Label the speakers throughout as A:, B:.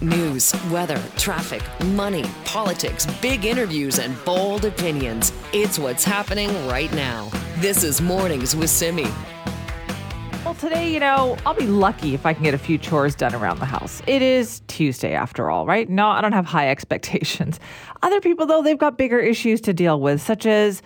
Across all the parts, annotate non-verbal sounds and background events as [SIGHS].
A: News, weather, traffic, money, politics, big interviews, and bold opinions. It's what's happening right now. This is Mornings with Simi.
B: Well, today, you know, I'll be lucky if I can get a few chores done around the house. It is Tuesday after all, right? No, I don't have high [LAUGHS] expectations. Other people, though, they've got bigger issues to deal with, such as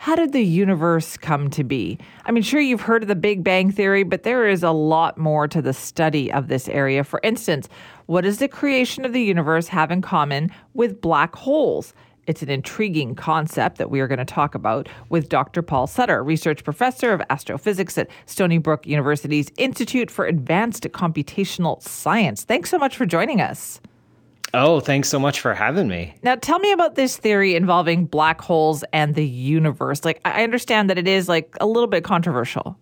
B: how did the universe come to be? I mean, sure, you've heard of the Big Bang Theory, but there is a lot more to the study of this area. For instance, what does the creation of the universe have in common with black holes? It's an intriguing concept that we are going to talk about with Dr. Paul Sutter, research professor of astrophysics at Stony Brook University's Institute for Advanced Computational Science. Thanks so much for joining us.
C: Oh, thanks so much for having me.
B: Now, tell me about this theory involving black holes and the universe. Like, I understand that it is like a little bit controversial.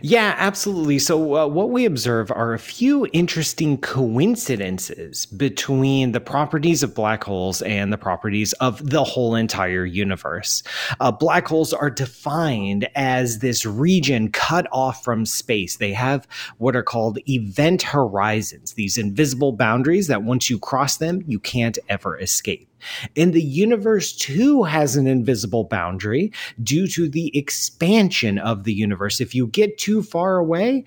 C: Yeah, absolutely. So, uh, what we observe are a few interesting coincidences between the properties of black holes and the properties of the whole entire universe. Uh, black holes are defined as this region cut off from space. They have what are called event horizons, these invisible boundaries that once you cross them, you can't ever escape. And the universe too has an invisible boundary due to the expansion of the universe. If you get too far away,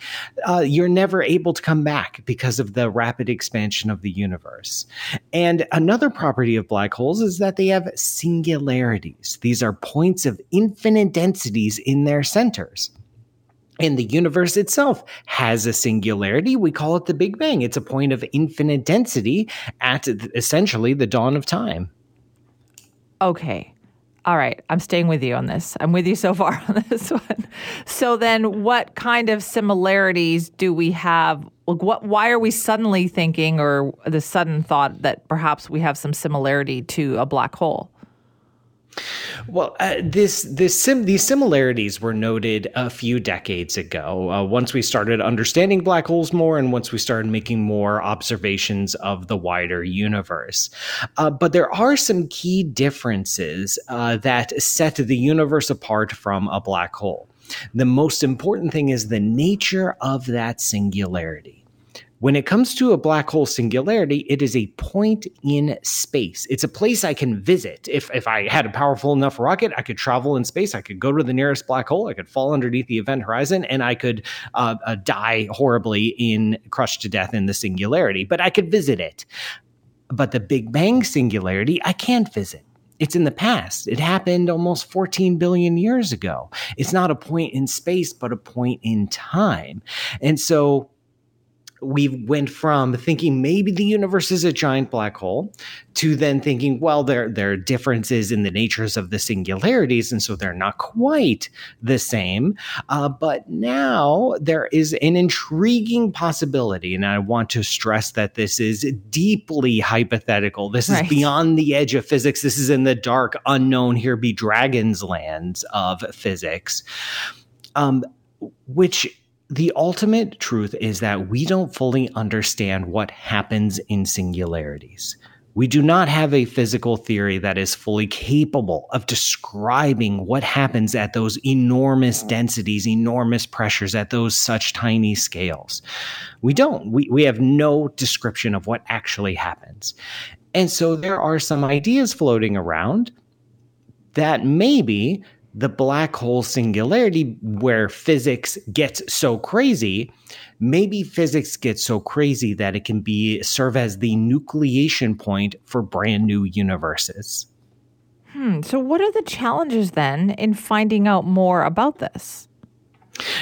C: uh, you're never able to come back because of the rapid expansion of the universe. And another property of black holes is that they have singularities. These are points of infinite densities in their centers. And the universe itself has a singularity. We call it the Big Bang. It's a point of infinite density at essentially the dawn of time.
B: Okay. All right. I'm staying with you on this. I'm with you so far [LAUGHS] on this one. So then what kind of similarities do we have? What why are we suddenly thinking or the sudden thought that perhaps we have some similarity to a black hole?
C: Well, uh, this this sim- these similarities were noted a few decades ago. Uh, once we started understanding black holes more, and once we started making more observations of the wider universe, uh, but there are some key differences uh, that set the universe apart from a black hole. The most important thing is the nature of that singularity. When it comes to a black hole singularity, it is a point in space. It's a place I can visit. If, if I had a powerful enough rocket, I could travel in space. I could go to the nearest black hole. I could fall underneath the event horizon and I could uh, uh, die horribly in crushed to death in the singularity, but I could visit it. But the Big Bang singularity, I can't visit. It's in the past. It happened almost 14 billion years ago. It's not a point in space, but a point in time. And so we went from thinking maybe the universe is a giant black hole to then thinking, well, there, there are differences in the natures of the singularities, and so they're not quite the same. Uh, but now there is an intriguing possibility, and I want to stress that this is deeply hypothetical. This right. is beyond the edge of physics. This is in the dark, unknown, here be dragons lands of physics. Um, which the ultimate truth is that we don't fully understand what happens in singularities. We do not have a physical theory that is fully capable of describing what happens at those enormous densities, enormous pressures, at those such tiny scales. We don't. We, we have no description of what actually happens. And so there are some ideas floating around that maybe the black hole singularity where physics gets so crazy maybe physics gets so crazy that it can be serve as the nucleation point for brand new universes.
B: Hmm so what are the challenges then in finding out more about this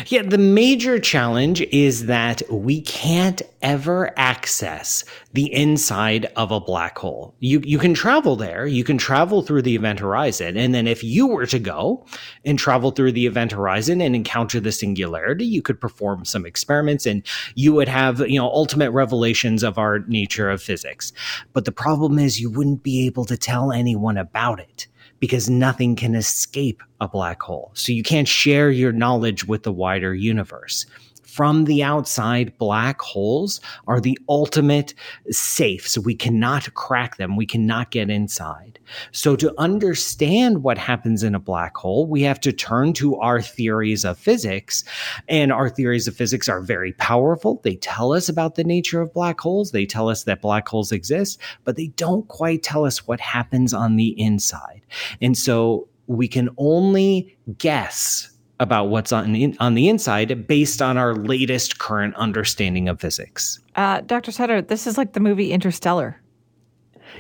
C: Yeah, the major challenge is that we can't ever access the inside of a black hole. You you can travel there, you can travel through the event horizon, and then if you were to go and travel through the event horizon and encounter the singularity, you could perform some experiments and you would have, you know, ultimate revelations of our nature of physics. But the problem is you wouldn't be able to tell anyone about it because nothing can escape a black hole. So you can't share your knowledge with the wider universe from the outside, black holes are the ultimate safe. So we cannot crack them. We cannot get inside. So to understand what happens in a black hole, we have to turn to our theories of physics. And our theories of physics are very powerful. They tell us about the nature of black holes. They tell us that black holes exist, but they don't quite tell us what happens on the inside. And so we can only guess about what's on the, on the inside based on our latest current understanding of physics.
B: Uh, Dr. Sutter, this is like the movie Interstellar.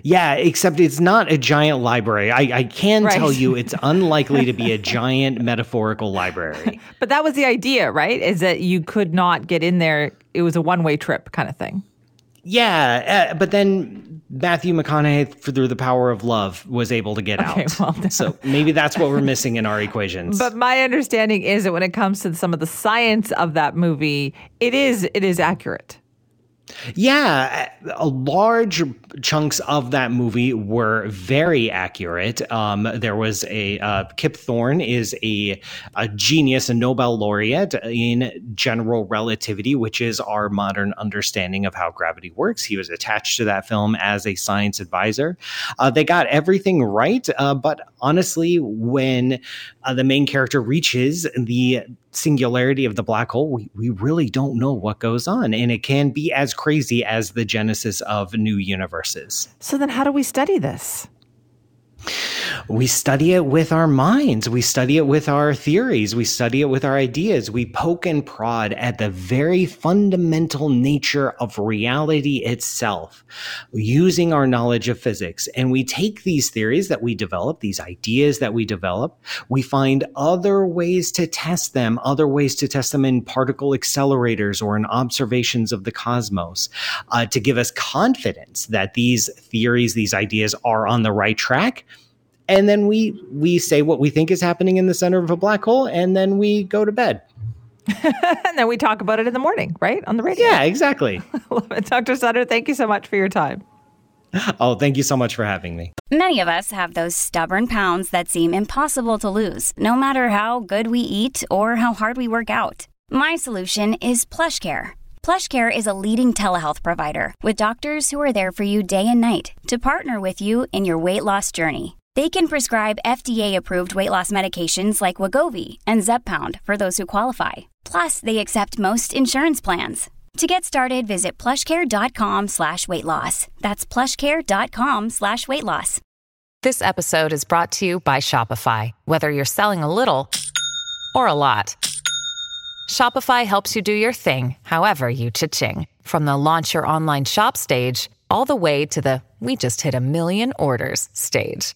C: Yeah, except it's not a giant library. I, I can right. tell you it's unlikely to be a [LAUGHS] giant metaphorical library.
B: But that was the idea, right? Is that you could not get in there. It was a one way trip kind of thing.
C: Yeah, uh, but then Matthew McConaughey, through the power of love, was able to get okay, out. Well, so maybe that's what we're missing in our equations.
B: But my understanding is that when it comes to some of the science of that movie, it is it is accurate.
C: Yeah, large chunks of that movie were very accurate. Um, there was a uh, Kip Thorne is a, a genius, a Nobel laureate in general relativity, which is our modern understanding of how gravity works. He was attached to that film as a science advisor. Uh, they got everything right, uh, but honestly, when uh, the main character reaches the singularity of the black hole, we, we really don't know what goes on. And it can be as crazy as the genesis of new universes.
B: So then, how do we study this?
C: We study it with our minds. We study it with our theories. We study it with our ideas. We poke and prod at the very fundamental nature of reality itself using our knowledge of physics. And we take these theories that we develop, these ideas that we develop, we find other ways to test them, other ways to test them in particle accelerators or in observations of the cosmos uh, to give us confidence that these theories, these ideas are on the right track and then we we say what we think is happening in the center of a black hole and then we go to bed.
B: And [LAUGHS] then we talk about it in the morning right? On the radio.
C: Yeah exactly. [LAUGHS]
B: Dr sutter thank you so much for your time.
C: Oh thank you so much for having me.
D: Many of us have those stubborn pounds that seem impossible to lose no matter how good we eat or how hard we work out. My solution is plush care. Plushcare is a leading telehealth provider with doctors who are there for you day and night to partner with you in your weight loss journey they can prescribe FDA-approved weight loss medications like Wegovy and Zepbound for those who qualify. Plus, they accept most insurance plans. To get started, visit plushcare.com slash weight loss. That's plushcare.com slash weight loss.
E: This episode is brought to you by Shopify. Whether you're selling a little or a lot, Shopify helps you do your thing, however you cha-ching. From the launch your online shop stage, all the way to the we just hit a million orders stage.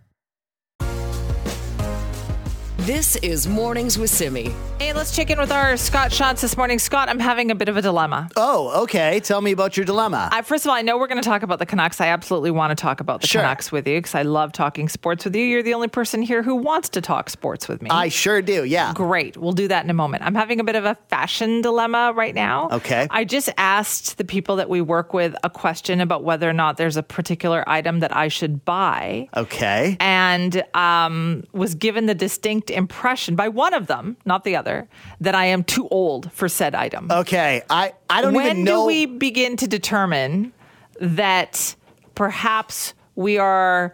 A: This is Mornings with Simi.
B: Hey, let's check in with our Scott Shantz this morning. Scott, I'm having a bit of a dilemma.
F: Oh, okay. Tell me about your dilemma.
B: I, first of all, I know we're going to talk about the Canucks. I absolutely want to talk about the sure. Canucks with you because I love talking sports with you. You're the only person here who wants to talk sports with me.
F: I sure do, yeah.
B: Great. We'll do that in a moment. I'm having a bit of a fashion dilemma right now.
F: Okay.
B: I just asked the people that we work with a question about whether or not there's a particular item that I should buy.
F: Okay.
B: And um, was given the distinct impression by one of them, not the other, that I am too old for said item.
F: Okay, I I don't
B: when
F: even know.
B: When do we begin to determine that perhaps we are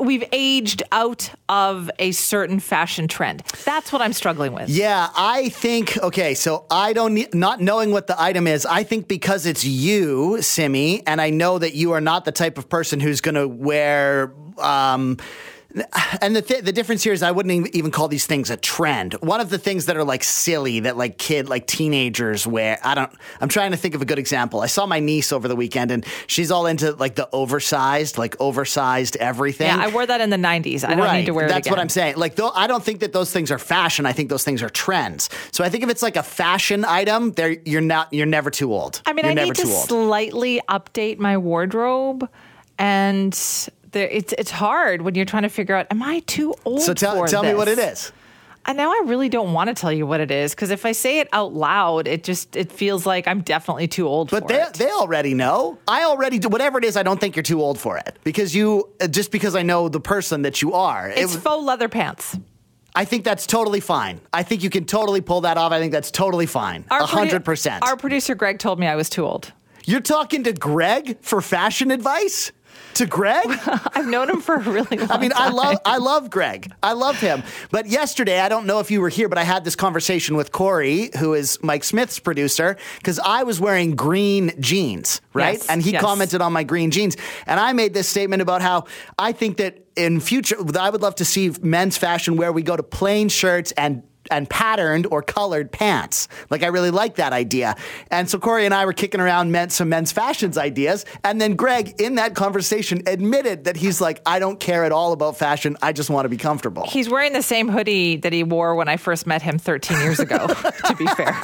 B: we've aged out of a certain fashion trend. That's what I'm struggling with.
F: Yeah, I think okay, so I don't need, not knowing what the item is, I think because it's you, Simi, and I know that you are not the type of person who's going to wear um and the th- the difference here is I wouldn't even call these things a trend. One of the things that are like silly that like kid like teenagers wear. I don't. I'm trying to think of a good example. I saw my niece over the weekend, and she's all into like the oversized, like oversized everything.
B: Yeah, I wore that in the 90s. I don't
F: right.
B: need to wear it
F: That's what I'm saying. Like, though, I don't think that those things are fashion. I think those things are trends. So I think if it's like a fashion item, there you're not. You're never too old.
B: I mean,
F: you're
B: I
F: never
B: need to
F: old.
B: slightly update my wardrobe, and there, it's it's hard when you're trying to figure out, am I too old?
F: so tell tell me what it is.
B: And now I really don't want to tell you what it is because if I say it out loud, it just it feels like I'm definitely too old
F: But
B: for
F: they
B: it.
F: they already know. I already do whatever it is. I don't think you're too old for it because you uh, just because I know the person that you are.
B: It's
F: was-
B: faux leather pants.
F: I think that's totally fine. I think you can totally pull that off. I think that's totally fine. A hundred percent.
B: Our producer Greg told me I was too old.
F: You're talking to Greg for fashion advice? To Greg? [LAUGHS]
B: I've known him for a really long time.
F: I mean, I love I love Greg. I love him. But yesterday, I don't know if you were here, but I had this conversation with Corey, who is Mike Smith's producer, because I was wearing green jeans, right?
B: Yes,
F: and he
B: yes.
F: commented on my green jeans, and I made this statement about how I think that in future, I would love to see men's fashion where we go to plain shirts and and patterned or colored pants. Like I really like that idea. And so Corey and I were kicking around men, some men's fashions ideas. And then Greg, in that conversation, admitted that he's like, I don't care at all about fashion. I just want to be comfortable.
B: He's wearing the same hoodie that he wore when I first met him 13 years ago, [LAUGHS] to be fair.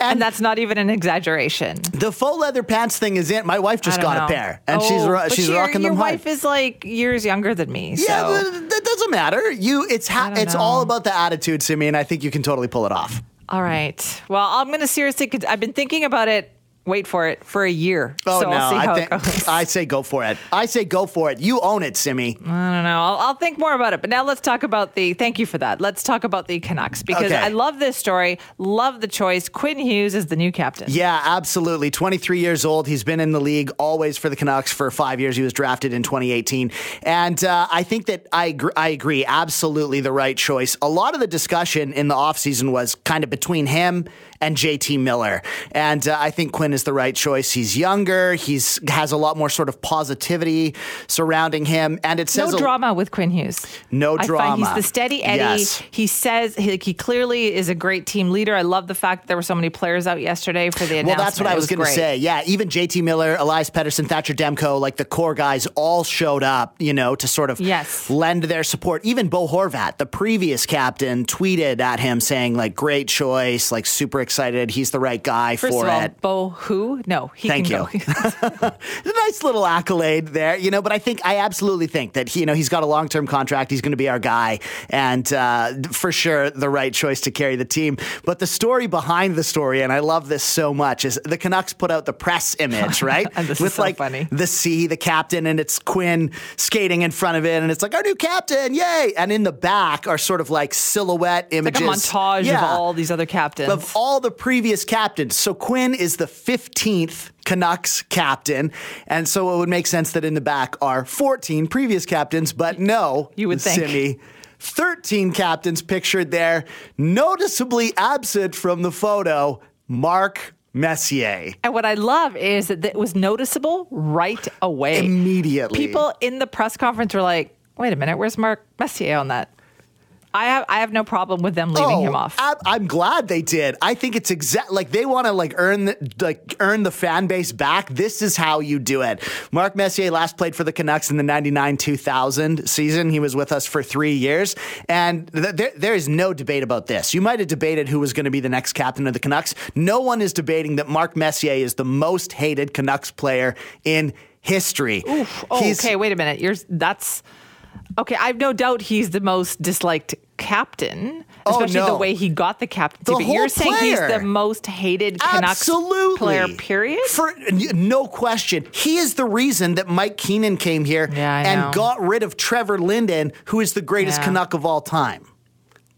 B: And, that's not even an exaggeration.
F: the faux leather pants thing is in. My wife just got
B: know.
F: a pair, and she's
B: Oh,
F: ro-
B: but
F: she's
B: your,
F: rocking
B: your
F: them hard.
B: wife is like years younger than me. So.
F: yeah, but that doesn't matter. You, it's ha- it's
B: know.
F: all about the attitude, Simi, and I think you can totally pull it off.
B: All right. Well, I'm going to seriously. I've been thinking about it. Wait for it for a year.
F: Oh
B: so
F: no,
B: how
F: I think [LAUGHS] I say go for it. I say go for it. You own it, Simi.
B: I don't know. I'll, I'll think more about it. But now let's talk about the. Thank you for that. Let's talk about the Canucks because
F: Okay.
B: I love this story. Love the choice. Quinn Hughes is the new captain.
F: Yeah, absolutely. 23 years old. He's been in the league always for the Canucks for five years. He was drafted in 2018. And uh, I think that I, I agree. Absolutely the right choice. A lot of the discussion in the offseason was kind of between him and JT Miller. And uh, I think Quinn is the right choice. He's younger. He's has a lot more sort of positivity surrounding him. And it
B: No
F: says a-
B: drama with Quinn Hughes.
F: No
B: I
F: drama.
B: He's the steady Eddie.
F: Yes.
B: He says he, he clearly is a great team leader. I love the fact that there were so many players out yesterday for the announcement.
F: Well, that's what I
B: It
F: was, going to say. Yeah, even JT Miller, Elias Pettersson, Thatcher Demko, like the core guys all showed up, you know, to sort of
B: Yes.
F: lend their support. Even Bo Horvat, the previous captain, tweeted at him saying, like, great choice, like, super excited. He's the right guy
B: First
F: for
B: of all,
F: it.
B: Bo who? No, he
F: Thank
B: can
F: you. [LAUGHS] [LAUGHS] nice little accolade there, you know. But I think I absolutely think that he, you know he's got a long term contract. He's going to be our guy, and uh, for sure the right choice to carry the team. But the story behind the story, and I love this so much, is the Canucks put out the press image, right,
B: And [LAUGHS] this is
F: with
B: so
F: like
B: funny.
F: the C, the captain, and it's Quinn skating in front of it, and it's like our new captain, yay! And in the back are sort of like silhouette
B: like
F: images,
B: a montage
F: Yeah
B: of all these other captains.
F: of all the previous captains. So Quinn is the 15th Canucks captain. And so it would make sense that in the back are 14 previous captains, but no,
B: You would think.
F: Simi, 13 captains pictured there, noticeably absent from the photo, Mark Messier.
B: And what I love is that it was noticeable right away.
F: Immediately.
B: People in the press conference were like, wait a minute, where's Mark Messier on that? I have I have no problem with them leaving him oh, off.
F: I, I'm glad they did. I think it's exact like they want to like earn the, like earn the fan base back. This is how you do it. Mark Messier last played for the Canucks in the 99-2000 season. He was with us for 3 years and th- there, there is no debate about this. You might have debated who was going to be the next captain of the Canucks. No one is debating that Mark Messier is the most hated Canucks player in history.
B: Oh,
F: He's-
B: okay, wait a minute. You're that's okay. I've no doubt he's the most disliked captain,
F: Oh,
B: especially the way he got the captaincy.
F: The
B: but you're saying
F: player.
B: he's the most hated Canucks
F: Absolutely.
B: player. Period.
F: For no question, he is the reason that Mike Keenan came here
B: Yeah,
F: and
B: know.
F: got rid of Trevor Linden, who is the greatest
B: Yeah.
F: Canuck of all time.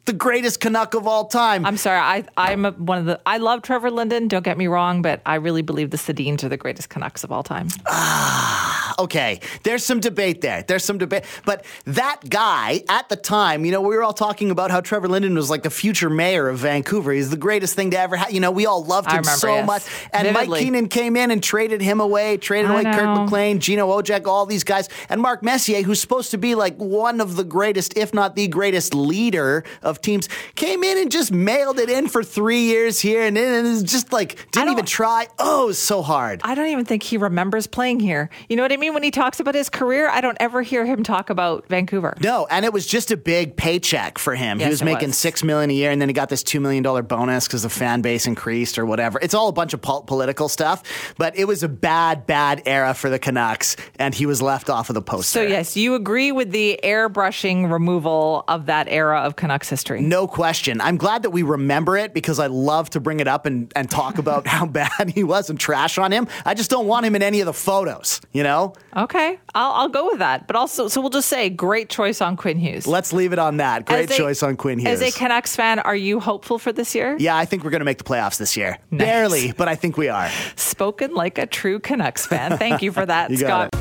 F: The greatest Canuck of all time.
B: I'm sorry. I I'm a, one of the. I love Trevor Linden. Don't get me wrong, but I really believe the Sedins are the greatest Canucks of all time.
F: Ah, okay, there's some debate there. There's some debate. But that guy at the time, you know, we were all talking about how Trevor Linden was like the future mayor of Vancouver. He's the greatest thing to ever happen. You know, we all loved him
B: remember,
F: so
B: yes.
F: much. And
B: Vividly.
F: Mike Keenan came in and traded him away, traded
B: I
F: away Kirk. McLean, Gino Odjick, all these guys. And Mark Messier, who's supposed to be like one of the greatest, if not the greatest leader of teams, came in and just mailed it in for three years here and then and just like didn't even try. Oh, so hard.
B: I don't even think he remembers playing here. You know what I mean? When he talks about his career, I don't ever hear him talk about Vancouver.
F: No, and it was just a big paycheck for him. he was making
B: was.
F: six million a year, and then he got this two million dollar bonus because the fan base increased or whatever. It's all a bunch of pol- political stuff, but it was a bad, bad era for the Canucks, and he was left off of the poster.
B: So, yes, you agree with the airbrushing removal of that era of Canucks history.
F: No question. I'm glad that we remember it because I love to bring it up and, and talk [LAUGHS] about how bad he was and trash on him. I just don't want him in any of the photos, you know?
B: Okay, I'll, I'll go with that. But also, so we'll just say great choice on Quinn Hughes.
F: Let's leave it on that. Great
B: a-
F: choice on Quinn Hughes.
B: As a Canucks fan, are you hopeful for this year?
F: yeah, I think we're going to make the playoffs this year.
B: Nice.
F: Barely, but I think we are.
B: Spoken like a true Canucks fan. Thank you for [LAUGHS] that,
F: You
B: Scott.
F: got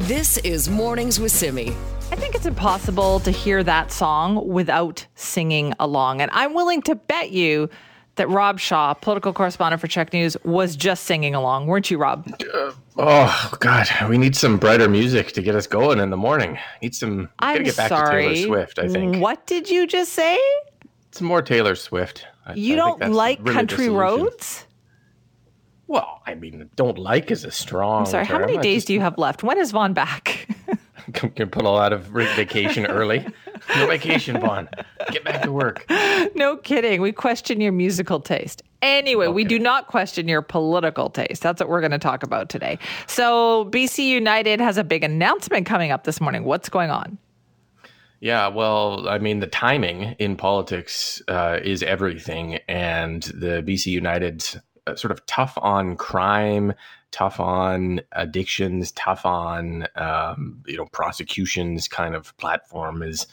A: This is Mornings with Simi.
B: I think it's impossible to hear that song without singing along. And I'm willing to bet you that Rob Shaw, political correspondent for CHEK News, was just singing along. Weren't you, Rob?
G: Uh, oh God, we need some brighter music to get us going in the morning. Need some.
B: I'm
G: gotta get back
B: sorry.
G: to Taylor Swift. I think
B: What did you just say?
G: some more Taylor Swift. I-
B: You
G: I
B: don't like
G: really
B: country roads?
G: Well, I mean, don't like is a strong.
B: I'm sorry. How many days
G: just
B: do you have left? When is Vaughn back? [LAUGHS]
G: Can, can pull out of vacation early. No vacation, Vaughn. Get back to work. [LAUGHS]
B: no kidding. We question your musical taste. Anyway, we do not question your political taste. That's what we're going to talk about today. So, BC United has a big announcement coming up this morning. What's going on?
G: Yeah, well, I mean, the timing in politics uh, is everything, and the BC United's uh, sort of tough on crime, tough on addictions, tough on um, you know prosecutions kind of platform is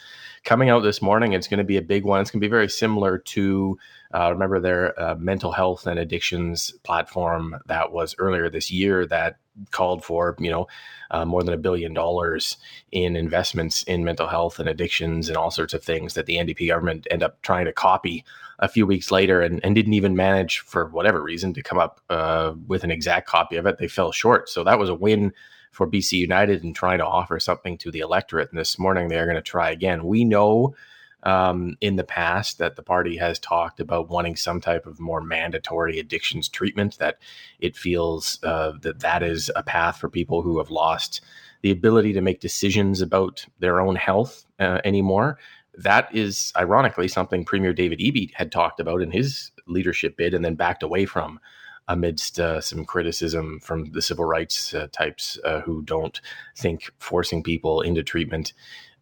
G: coming out this morning. It's going to be a big one. It's going to be very similar to uh, remember their uh, mental health and addictions platform that was earlier this year that called for you know uh, more than a billion dollars in investments in mental health and addictions and all sorts of things that the NDP government end up trying to copy a few weeks later and, and didn't even manage for whatever reason to come up uh, with an exact copy of it. They fell short. So that was a win for BC United in trying to offer something to the electorate. And this morning they are going to try again. We know um, in the past that the party has talked about wanting some type of more mandatory addictions treatment, that it feels uh, that that is a path for people who have lost the ability to make decisions about their own health uh, anymore. That is ironically something Premier David Eby had talked about in his leadership bid and then backed away from amidst uh, some criticism from the civil rights uh, types uh, who don't think forcing people into treatment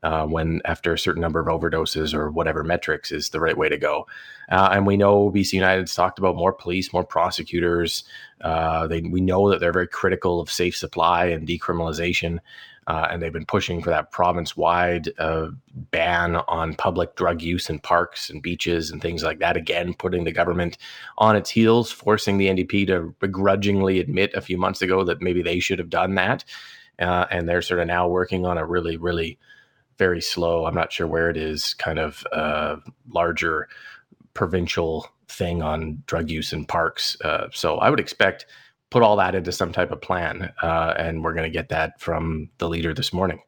G: uh, when after a certain number of overdoses or whatever metrics is the right way to go. Uh, and we know BC United's talked about more police, more prosecutors. Uh, they, we know that they're very critical of safe supply and decriminalization. Uh, and they've been pushing for that province-wide uh, ban on public drug use in parks and beaches and things like that. Again, putting the government on its heels, forcing the NDP to begrudgingly admit a few months ago that maybe they should have done that. Uh, and they're sort of now working on a really, really very slow. I'm not sure where it is. Kind of uh, larger provincial thing on drug use in parks. Uh, so I would expect put all that into some type of plan, uh, and we're going to get that from the leader this morning.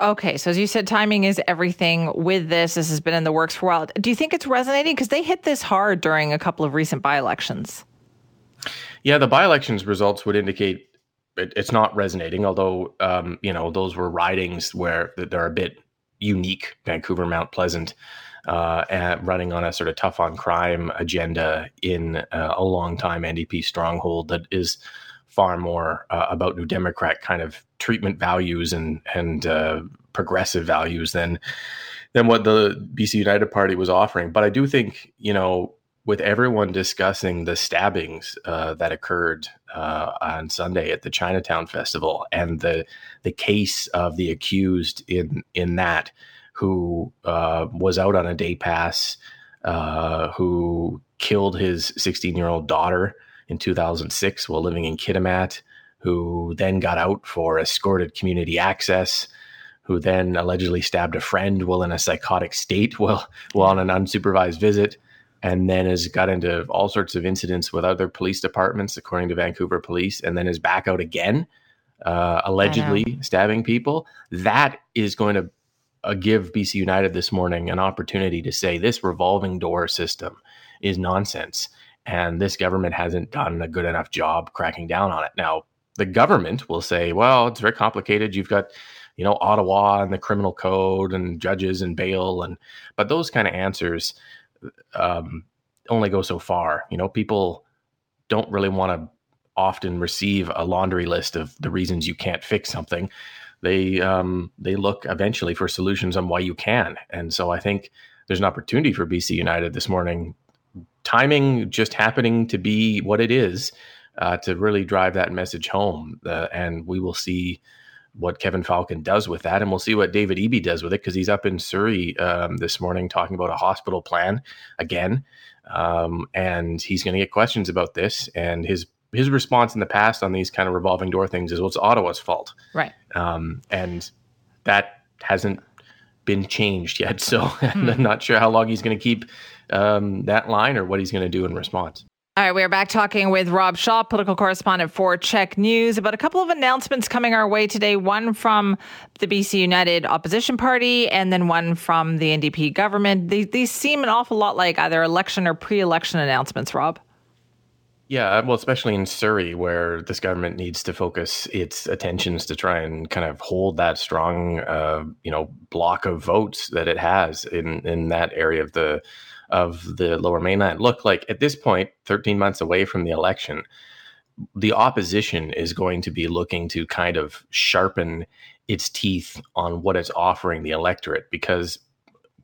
B: Okay, so as you said, timing is everything with this. This has been in the works for a while. Do you think it's resonating? Because they hit this hard during a couple of recent by elections.
G: Yeah, the by-elections results would indicate it, it's not resonating. Although um, you know those were ridings where they're a bit unique. Vancouver, Mount Pleasant, uh, running on a sort of tough on crime agenda in uh, a long time NDP stronghold that is far more uh, about New Democrat kind of treatment values and and uh, progressive values than than what the BC United Party was offering. But I do think you know with everyone discussing the stabbings uh, that occurred uh, on Sunday at the Chinatown Festival and the the case of the accused in in that who uh, was out on a day pass, uh, who killed his 16 year old daughter in 2006 while living in Kitimat, who then got out for escorted community access, who then allegedly stabbed a friend while in a psychotic state [LAUGHS] while, while on an unsupervised visit, and then has got into all sorts of incidents with other police departments, according to Vancouver police, and then is back out again, uh, allegedly stabbing people. That is going to give BC United this morning an opportunity to say this revolving door system is nonsense. And this government hasn't done a good enough job cracking down on it. Now, the government will say, well, it's very complicated. You've got, you know, Ottawa and the criminal code and judges and bail. And, but those kind of answers um, only go so far. You know, people don't really want to often receive a laundry list of the reasons you can't fix something they um, they look eventually for solutions on why you can. And so I think there's an opportunity for BC United this morning. Timing just happening to be what it is uh, to really drive that message home, uh, and we will see what Kevin Falcon does with that, and we'll see what David Eby does with it because he's up in Surrey um, this morning talking about a hospital plan again, um, and he's going to get questions about this. And his his response in the past on these kind of revolving door things is, well, it's Ottawa's fault.
B: Right.
G: Um, and that hasn't been changed yet. [LAUGHS] So hmm. I'm not sure how long he's going to keep um, that line or what he's going to do in response.
B: All right, we are back talking with Rob Shaw, political correspondent for CHEK News, about a couple of announcements coming our way today. One from the BC United Opposition Party, and then one from the NDP government. These, these seem an awful lot like either election or pre election announcements, Rob.
G: Yeah, well, especially in Surrey, where this government needs to focus its attentions to try and kind of hold that strong, uh, you know, block of votes that it has in in that area of the of the Lower Mainland. Look, like at this point, 13 months away from the election, the opposition is going to be looking to kind of sharpen its teeth on what it's offering the electorate because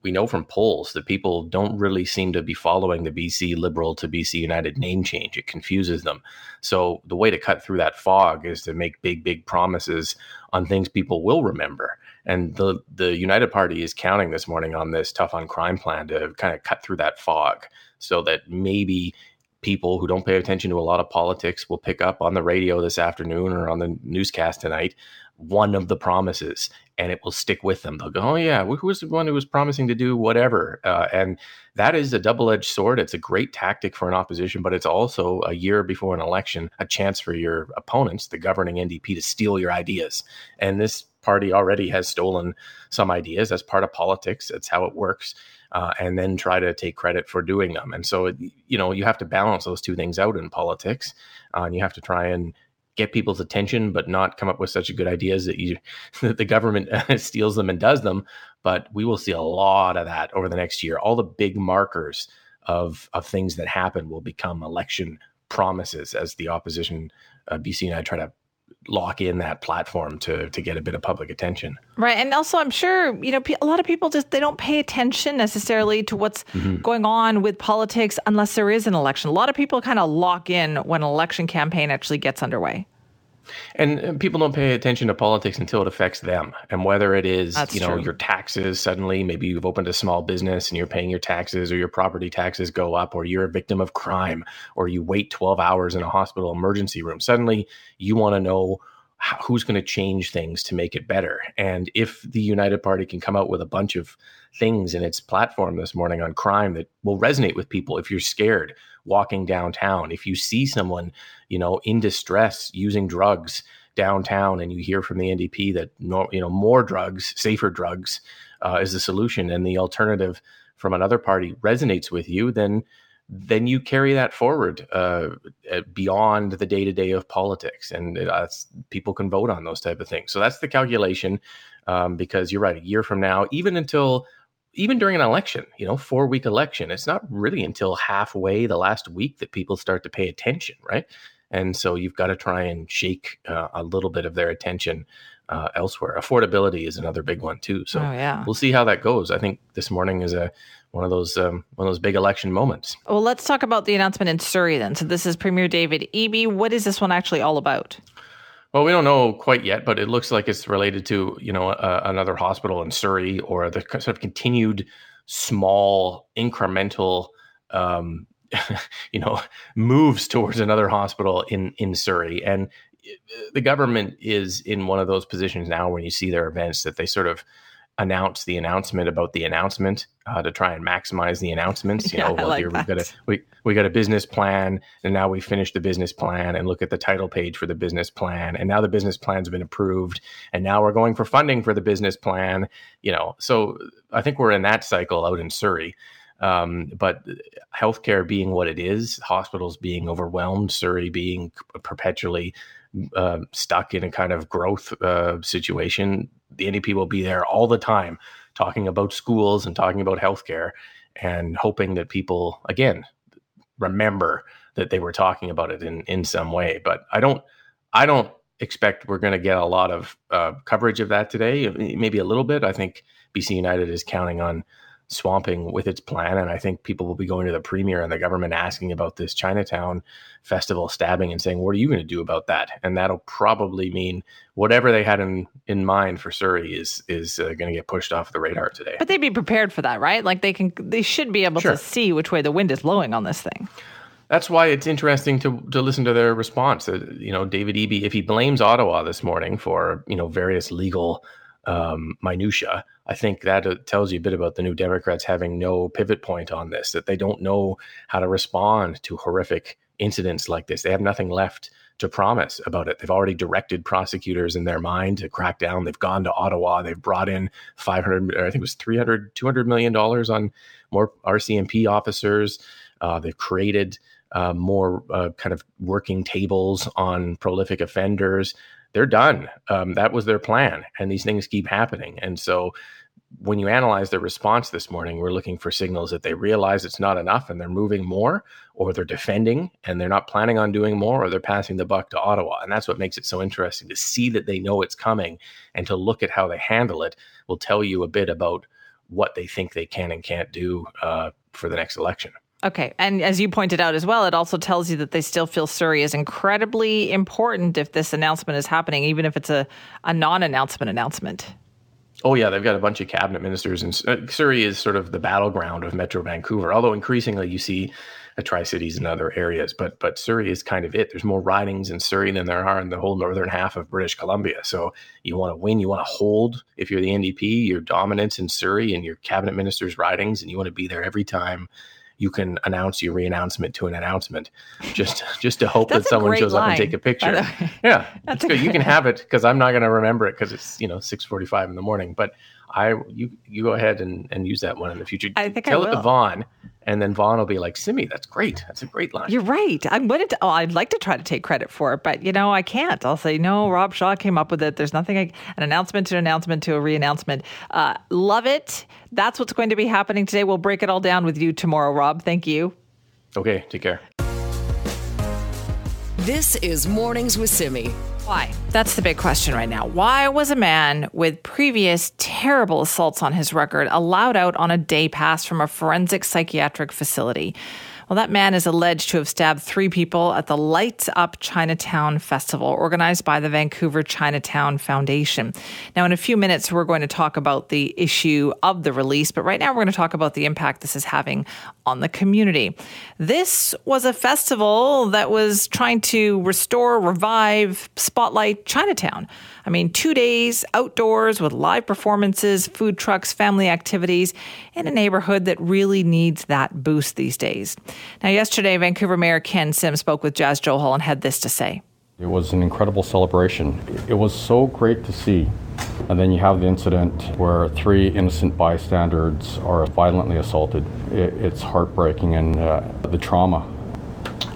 G: we know from polls that people don't really seem to be following the BC Liberal to BC United name change. It confuses them. So the way to cut through that fog is to make big, big promises on things people will remember. And the the United Party is counting this morning on this tough on crime plan to kind of cut through that fog, so that maybe people who don't pay attention to a lot of politics will pick up on the radio this afternoon or on the newscast tonight one of the promises and it will stick with them. They'll go, oh, yeah, who was the one who was promising to do whatever? Uh, and that is a double edged sword. It's a great tactic for an opposition, but it's also a year before an election, a chance for your opponents, the governing NDP, to steal your ideas. And this party already has stolen some ideas. That's part of politics, that's how it works. Uh, and then try to take credit for doing them. And so, you know, you have to balance those two things out in politics. Uh, and you have to try and get people's attention, but not come up with such good ideas that you [LAUGHS] that the government [LAUGHS] steals them and does them. But we will see a lot of that over the next year. All the big markers of of things that happen will become election promises as the opposition, uh, BC United try to lock in that platform to to get a bit of public attention.
B: Right, and also I'm sure you know a lot of people just they don't pay attention necessarily to what's mm-hmm. going on with politics unless there is an election. A lot of people kind of lock in when an election campaign actually gets underway.
G: And uh, people don't pay attention to politics until it affects them. And whether it is,
B: That's
G: you know,
B: true.
G: your taxes suddenly, maybe you've opened a small business and you're paying your taxes or your property taxes go up, or you're a victim of crime, or you wait 12 hours in a hospital emergency room. Suddenly you want to know who's going to change things to make it better. And if the United Party can come out with a bunch of things in its platform this morning on crime that will resonate with people, if you're scared walking downtown, if you see someone, you know, in distress using drugs downtown, and you hear from the NDP that you know more drugs, safer drugs, uh, is the solution, and the alternative from another party resonates with you, then then you carry that forward uh, beyond the day to day of politics, and uh, people can vote on those type of things. So that's the calculation. Um, because you're right, a year from now, even until even during an election, you know, four week election, it's not really until halfway the last week that people start to pay attention, right? And so you've got to try and shake uh, a little bit of their attention uh, elsewhere. Affordability is another big one too. So
B: oh, yeah.
G: we'll see how that goes. I think this morning is a one of those um, one of those big election moments.
B: Well, let's talk about the announcement in Surrey then. So this is Premier David Eby. What is this one actually all about?
G: Well, we don't know quite yet, but it looks like it's related to you know uh, another hospital in Surrey or the sort of continued small incremental um, [LAUGHS] you know moves towards another hospital in in Surrey. And the government is in one of those positions now when you see their events that they sort of announce the announcement about the announcement uh, to try and maximize the announcements. You [LAUGHS]
B: Yeah,
G: know, well,
B: like
G: here we've got a we we got a business plan, and now we finished the business plan, and look at the title page for the business plan, and now the business plan's been approved, and now we're going for funding for the business plan. You know, so I think we're in that cycle out in Surrey. Um, but healthcare being what it is, hospitals being overwhelmed, Surrey being perpetually uh, stuck in a kind of growth uh, situation, the NDP will be there all the time talking about schools and talking about healthcare and hoping that people, again, remember that they were talking about it in, in some way. But I don't, I don't expect we're going to get a lot of uh, coverage of that today. Maybe a little bit. I think BC United is counting on swamping with its plan. And I think people will be going to the premier and the government asking about this Chinatown festival stabbing and saying, what are you going to do about that? And that'll probably mean whatever they had in, in mind for Surrey is, is uh, going to get pushed off the radar today.
B: But they'd be prepared for that, right? Like they can, they should be able
G: Sure.
B: to see which way the wind is blowing on this thing.
G: That's why it's interesting to to listen to their response. Uh, you know, David Eby, if he blames Ottawa this morning for you know various legal um, minutia, I think that uh, tells you a bit about the New Democrats having no pivot point on this. That they don't know how to respond to horrific incidents like this. They have nothing left to promise about it. They've already directed prosecutors in their mind to crack down. They've gone to Ottawa. They've brought in 500, or I think it was 300, 200 million dollars on more RCMP officers. Uh, they've created uh, more uh, kind of working tables on prolific offenders. They're done. Um, that was their plan, and these things keep happening. And so, when you analyze their response this morning, we're looking for signals that they realize it's not enough and they're moving more, or they're defending and they're not planning on doing more, or they're passing the buck to Ottawa. And that's what makes it so interesting to see that they know it's coming and to look at how they handle it will tell you a bit about what they think they can and can't do uh, for the next election.
B: Okay. And as you pointed out as well, it also tells you that they still feel Surrey is incredibly important if this announcement is happening, even if it's a, a non announcement announcement.
G: Oh yeah, they've got a bunch of cabinet ministers, and uh, Surrey is sort of the battleground of Metro Vancouver. Although increasingly you see uh, Tri Cities and other areas, but but Surrey is kind of it. There's more ridings in Surrey than there are in the whole northern half of British Columbia. So you want to win, you want to hold. If you're the NDP, your dominance in Surrey and your cabinet ministers' ridings, and you want to be there every time. You can announce your re-announcement to an announcement, just [LAUGHS] just to hope that someone shows up and take a picture. Yeah, [LAUGHS]
B: That's
G: good. You can have it because I'm not going to remember it because it's you know six forty five in the morning. But I you you go ahead and, and use that one in the future.
B: I think I will.
G: tell it to. Vaughn, and then Vaughn will be like, "Simi, that's great. That's a great line."
B: You're right. I'm going to. Oh, I'd like to try to take credit for it, but you know, I can't. I'll say no. Rob Shaw came up with it. There's nothing. I, an announcement to an announcement to a re-announcement. Uh, love it. That's what's going to be happening today. We'll break it all down with you tomorrow, Rob. Thank you.
G: okay, take care.
A: This is Mornings with Simi.
B: Why? That's the big question right now. Why was a man with previous terrible assaults on his record allowed out on a day pass from a forensic psychiatric facility? Well, that man is alleged to have stabbed three people at the Lights Up Chinatown Festival, organized by the Vancouver Chinatown Foundation. Now, in a few minutes, we're going to talk about the issue of the release, but right now we're going to talk about the impact this is having on the community. This was a festival that was trying to restore, revive, spotlight Chinatown. I mean, two days outdoors with live performances, food trucks, family activities in a neighborhood that really needs that boost these days. Now, yesterday, Vancouver Mayor Ken Sim spoke with Jazz Johal and had this to say.
H: It was an incredible celebration. It was so great to see. And then you have the incident where three innocent bystanders are violently assaulted. It, it's heartbreaking and uh, the trauma.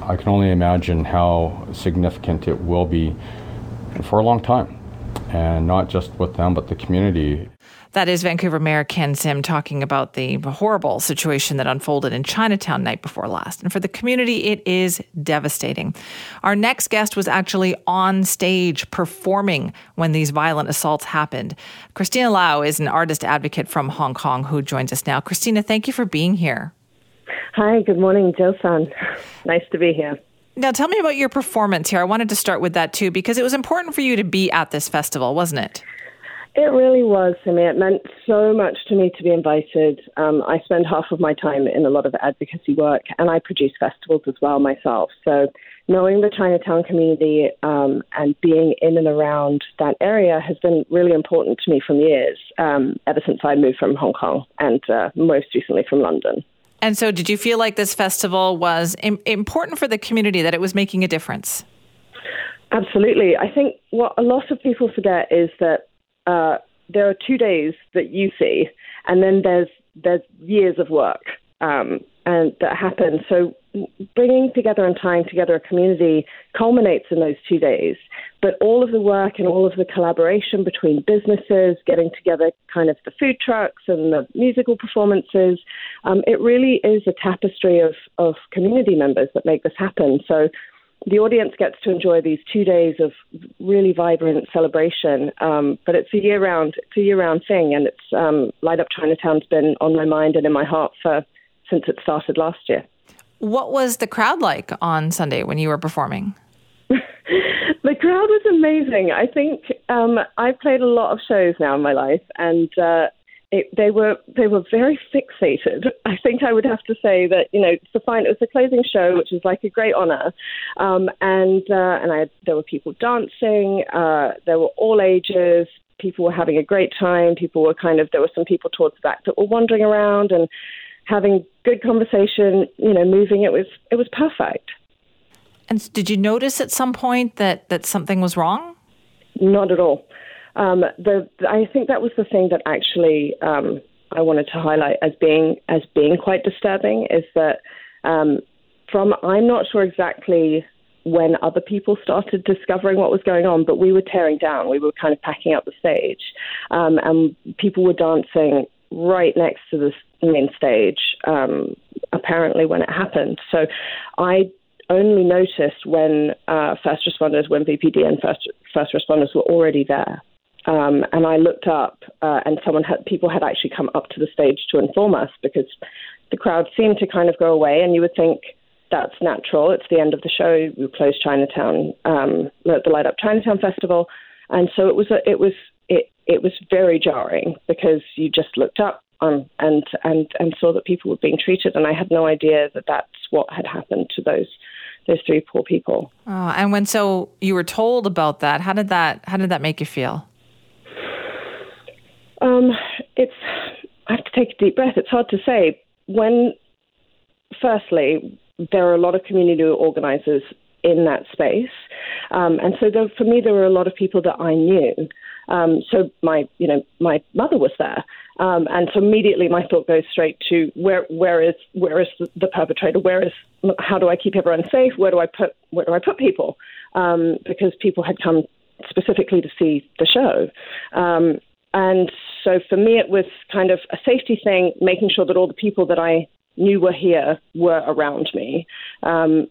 H: I can only imagine how significant it will be for a long time. And not just with them, but the community.
B: That is Vancouver Mayor Ken Sim talking about the horrible situation that unfolded in Chinatown night before last. And for the community, it is devastating. Our next guest was actually on stage performing when these violent assaults happened. Kristina Lao is an artist advocate from Hong Kong who joins us now. Kristina, thank you for being here.
I: Hi, good morning, Joe San. [LAUGHS] Nice to be here.
B: Now, tell me about your performance here. I wanted to start with that too, because it was important for you to be at this festival, wasn't it?
I: It really was, Simi. It meant so much to me to be invited. Um, I spend half of my time in a lot of advocacy work, and I produce festivals as well myself. So knowing the Chinatown community um, and being in and around that area has been really important to me from years, um, ever since I moved from Hong Kong and uh, most recently from London.
B: And so, did you feel like this festival was Im- important for the community, that it was making a difference?
I: Absolutely. I think what a lot of people forget is that uh, there are two days that you see, and then there's there's years of work um, and that happen. So bringing together and tying together a community culminates in those two days. But all of the work and all of the collaboration between businesses, getting together kind of the food trucks and the musical performances, um, it really is a tapestry of, of community members that make this happen. So the audience gets to enjoy these two days of really vibrant celebration. Um, but it's a year round, it's a year round thing, and it's um, Light Up Chinatown's been on my mind and in my heart for since it started last year.
B: What was the crowd like on Sunday when you were performing? [LAUGHS]
I: the crowd was amazing. I think um, I've played a lot of shows now in my life, and uh, it, they were they were very fixated. I think I would have to say that you know it's fine. It was a closing show, which is like a great honor, um, and uh, and I, there were people dancing. Uh, there were all ages. People were having a great time. People were kind of there were some people towards the back that were wandering around and having good conversation. You know, moving. It was it was perfect.
B: And did you notice at some point that that something was wrong?
I: Not at all. Um, the, I think that was the thing that actually um, I wanted to highlight as being as being quite disturbing is that um, from I'm not sure exactly when other people started discovering what was going on, but we were tearing down. We were kind of packing up the stage, um, and people were dancing right next to the main stage. Um, apparently, when it happened, so I only noticed when uh, first responders, when VPD and first first responders were already there. Um, and I looked up, uh, and someone had people had actually come up to the stage to inform us because the crowd seemed to kind of go away, and you would think that's natural. It's the end of the show. We closed Chinatown, um, the Light Up Chinatown Festival, and so it was a, it was it it was very jarring because you just looked up um, and and and saw that people were being treated, and I had no idea that that's what had happened to those those three poor people.
B: Oh, and when so you were told about that, how did that how did that make you feel?
I: Um, it's I have to take a deep breath. It's hard to say. When, firstly, there are a lot of community organizers in that space, um, and so there, for me, there were a lot of people that I knew. Um, so my, you know, my mother was there, um, and so immediately my thought goes straight to where, where is, where is the, perpetrator? Where is, how do I keep everyone safe? Where do I put, where do I put people? Um, because people had come specifically to see the show. And so for me, it was kind of a safety thing, making sure that all the people that I knew were here were around me. Um,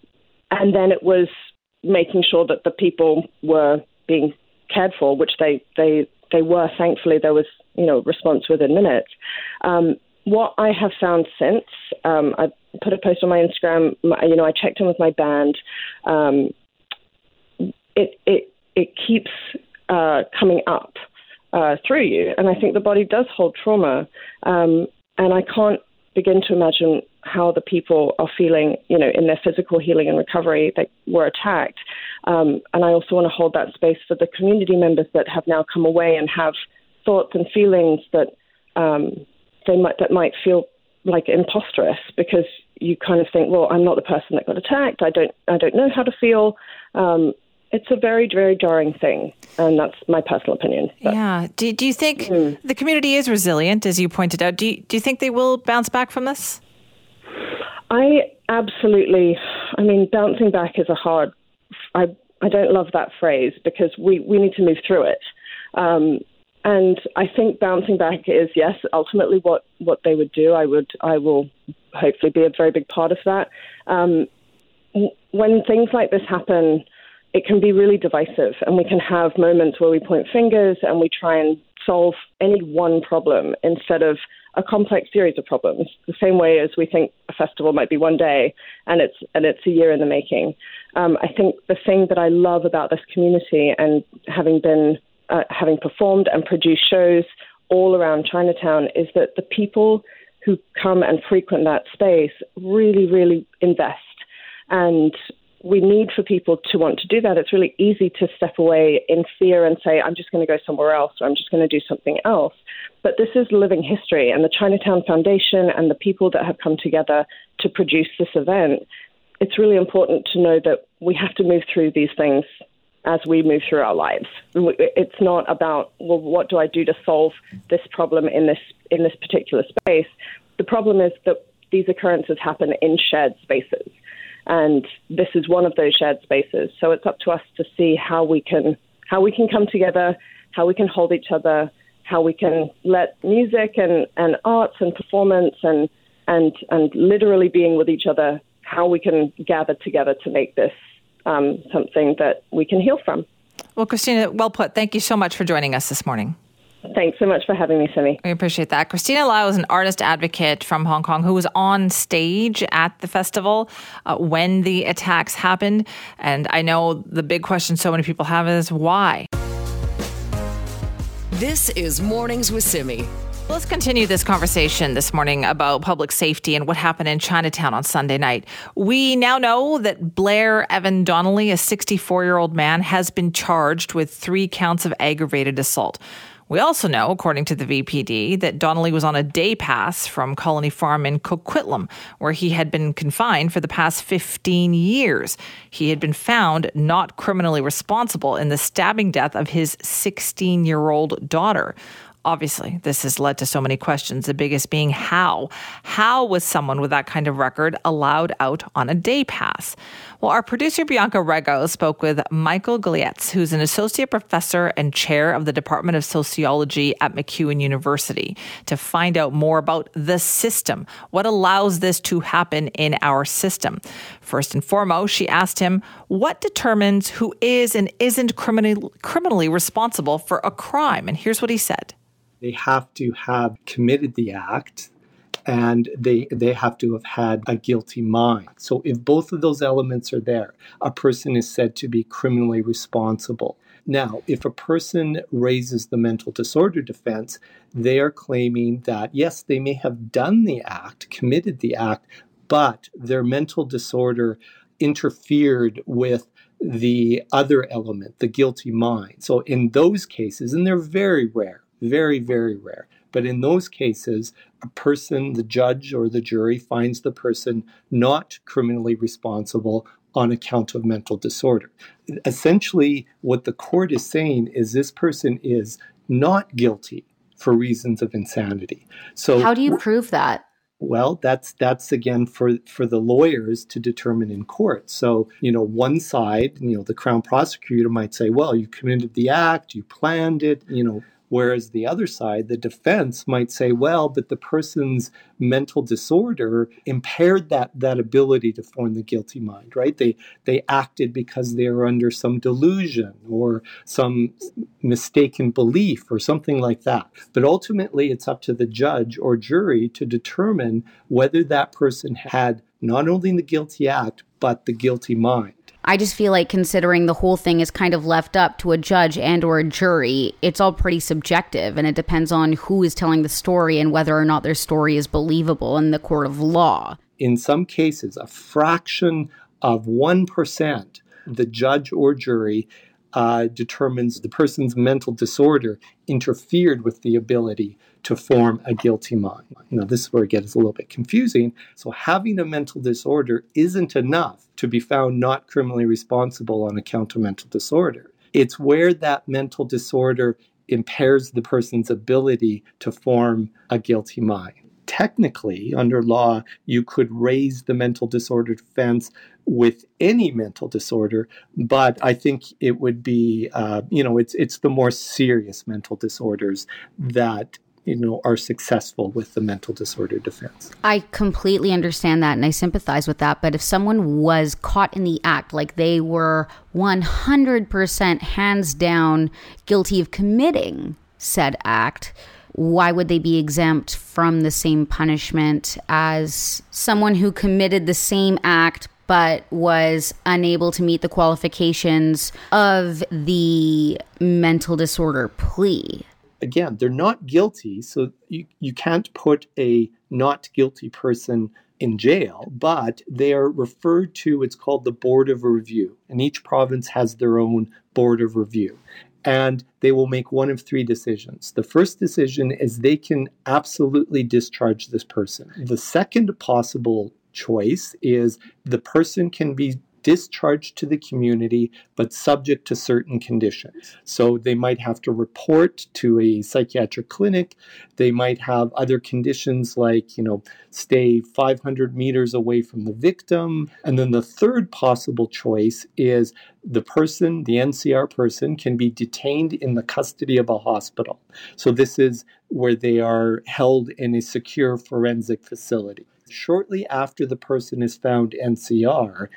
I: and then it was making sure that the people were being cared for, which they, they, they were. Thankfully, there was you know response within minutes. Um, what I have found since, um, I put a post on my Instagram. My, you know, I checked in with my band. Um, it it it keeps uh, coming up uh, through you. And I think the body does hold trauma. Um, and I can't begin to imagine how the people are feeling, you know, in their physical healing and recovery that were attacked. Um, and I also want to hold that space for the community members that have now come away and have thoughts and feelings that um, they might that might feel like imposterous because you kind of think, well, I'm not the person that got attacked. I don't I don't know how to feel. Um, it's a very, very jarring thing, and that's my personal opinion.
B: But, yeah. Do, do you think mm. the community is resilient, as you pointed out? Do you, do you think they will bounce back from this?
I: I absolutely. I mean, bouncing back is a hard. I I don't love that phrase because we we need to move through it. Um, and I think bouncing back is yes, ultimately what what they would do. I would I will hopefully be a very big part of that. Um, when things like this happen, it can be really divisive, and we can have moments where we point fingers and we try and solve any one problem instead of a complex series of problems. The same way as we think a festival might be one day, and it's and it's a year in the making. Um, I think the thing that I love about this community, and having been uh, having performed and produced shows all around Chinatown, is that the people who come and frequent that space really, really invest and we need for people to want to do that. It's really easy to step away in fear and say, I'm just going to go somewhere else or I'm just going to do something else. But this is living history, and the Chinatown Foundation and the people that have come together to produce this event, it's really important to know that we have to move through these things as we move through our lives. It's not about well, what do I do to solve this problem in this in this particular space. The problem is that these occurrences happen in shared spaces, and this is one of those shared spaces. So it's up to us to see how we can how we can come together, how we can hold each other, how we can let music and, and arts and performance and and and literally being with each other, how we can gather together to make this um, something that we can heal from.
B: Well, Kristina, well put. Thank you so much for joining us this morning.
I: Thanks so much for having me, Simi.
B: We appreciate that. Kristina Lao is an artist advocate from Hong Kong who was on stage at the festival uh, when the attacks happened. And I know the big question so many people have is why?
A: This is Mornings with Simi.
B: Let's continue this conversation this morning about public safety and what happened in Chinatown on Sunday night. We now know that Blair Evan Donnelly, a 64 year old man, has been charged with three counts of aggravated assault. We also know, according to the VPD, that Donnelly was on a day pass from Colony Farm in Coquitlam, where he had been confined for the past 15 years. He had been found not criminally responsible in the stabbing death of his 16 year old daughter. Obviously, this has led to so many questions, the biggest being how. How was someone with that kind of record allowed out on a day pass? Well, our producer Bianca Rego spoke with Michael Gulayets, who's an associate professor and chair of the Department of Sociology at MacEwan University, to find out more about the system, what allows this to happen in our system. First and foremost, she asked him what determines who is and isn't criminally, criminally responsible for a crime. And here's what he said.
J: They have to have committed the act and they they have to have had a guilty mind. So if both of those elements are there, a person is said to be criminally responsible. Now, if a person raises the mental disorder defense, they are claiming that yes, they may have done the act, committed the act, but their mental disorder interfered with the other element, the guilty mind. So in those cases, and they're very rare, very, very rare. But in those cases, a person, the judge or the jury, finds the person not criminally responsible on account of mental disorder. Essentially, what the court is saying is this person is not guilty for reasons of insanity. So,
K: how do you prove that?
J: Well, that's that's again for for the lawyers to determine in court. So, you know, one side, you know, the crown prosecutor might say, "Well, you committed the act, you planned it, you know, Whereas the other side, the defense might say, well, but the person's mental disorder impaired that, that ability to form the guilty mind, right? They, they acted because they were under some delusion or some mistaken belief or something like that. But ultimately, it's up to the judge or jury to determine whether that person had not only the guilty act, but the guilty mind.
K: I just feel like considering the whole thing is kind of left up to a judge and or a jury, it's all pretty subjective and it depends on who is telling the story and whether or not their story is believable in the court of law.
J: In some cases, a fraction of 1%, the judge or jury uh, determines the person's mental disorder interfered with the ability to form a guilty mind. Now, this is where it gets a little bit confusing. So, having a mental disorder isn't enough to be found not criminally responsible on account of mental disorder. It's where that mental disorder impairs the person's ability to form a guilty mind. Technically, under law, you could raise the mental disorder defense with any mental disorder, but I think it would be, uh, you know, it's it's the more serious mental disorders that you know are successful with the mental disorder defense.
K: I completely understand that and I sympathize with that, but if someone was caught in the act like they were 100% hands down guilty of committing said act, why would they be exempt from the same punishment as someone who committed the same act but was unable to meet the qualifications of the mental disorder plea?
J: Again, they're not guilty, so you, you can't put a not guilty person in jail, but they are referred to, it's called the Board of Review. And each province has their own Board of Review. And they will make one of three decisions. The first decision is they can absolutely discharge this person. The second possible choice is the person can be discharged to the community, but subject to certain conditions. So they might have to report to a psychiatric clinic. They might have other conditions like, you know, stay 500 meters away from the victim. And then the third possible choice is the person, the NCR person, can be detained in the custody of a hospital. So this is where they are held in a secure forensic facility. Shortly after the person is found NCR,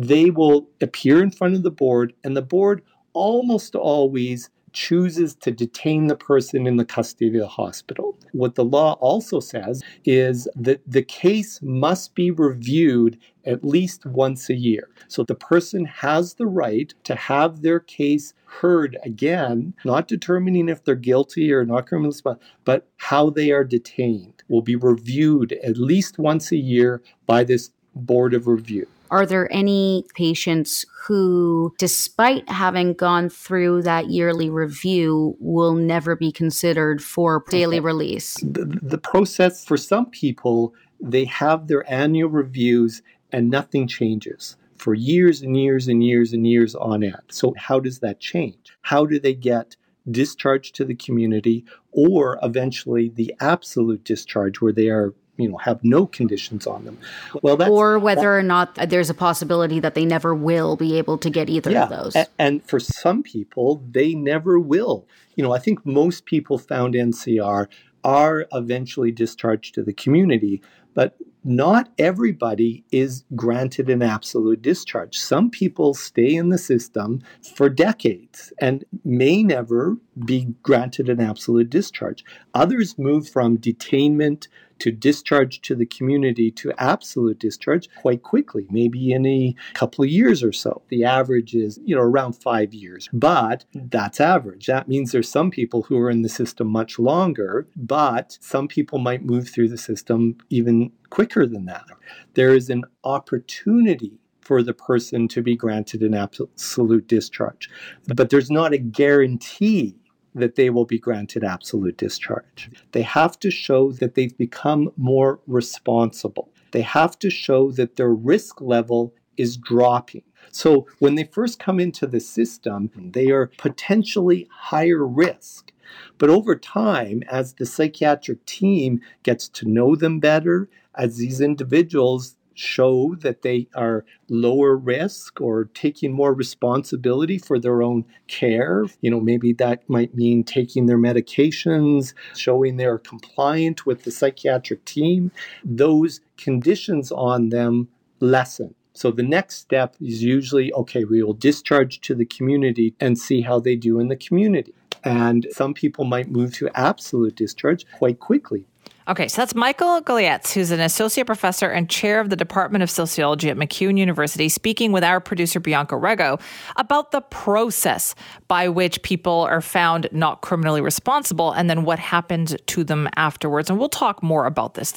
J: they will appear in front of the board, and the board almost always chooses to detain the person in the custody of the hospital. What the law also says is that the case must be reviewed at least once a year. So the person has the right to have their case heard again, not determining if they're guilty or not criminally responsible, but how they are detained will be reviewed at least once a year by this board of review.
K: Are there any patients who, despite having gone through that yearly review, will never be considered for daily release?
J: The, the process for some people, they have their annual reviews and nothing changes for years and years and years and years on end. So, how does that change? How do they get discharged to the community or eventually the absolute discharge where they are you know have no conditions on them
K: well or whether that, or not there's a possibility that they never will be able to get either
J: yeah,
K: of those
J: and, and for some people they never will you know i think most people found ncr are eventually discharged to the community but not everybody is granted an absolute discharge. Some people stay in the system for decades and may never be granted an absolute discharge. Others move from detainment to discharge to the community to absolute discharge quite quickly, maybe in a couple of years or so. The average is, you know, around five years, but hmm. that's average. That means there's some people who are in the system much longer, but some people might move through the system even quicker than that. There is an opportunity for the person to be granted an absolute discharge, but there's not a guarantee that they will be granted absolute discharge. They have to show that they've become more responsible. They have to show that their risk level is dropping. So when they first come into the system, they are potentially higher risk. But over time, as the psychiatric team gets to know them better, as these individuals show that they are lower risk or taking more responsibility for their own care. You know, maybe that might mean taking their medications, showing they're compliant with the psychiatric team. Those conditions on them lessen. So the next step is usually okay, we will discharge to the community and see how they do in the community. And some people might move to absolute discharge quite quickly
B: Okay, so that's Michael Gulayets, who's an associate professor and chair of the Department of Sociology at MacEwan University, speaking with our producer Bianca Rego about the process by which people are found not criminally responsible and then what happens to them afterwards. And we'll talk more about this.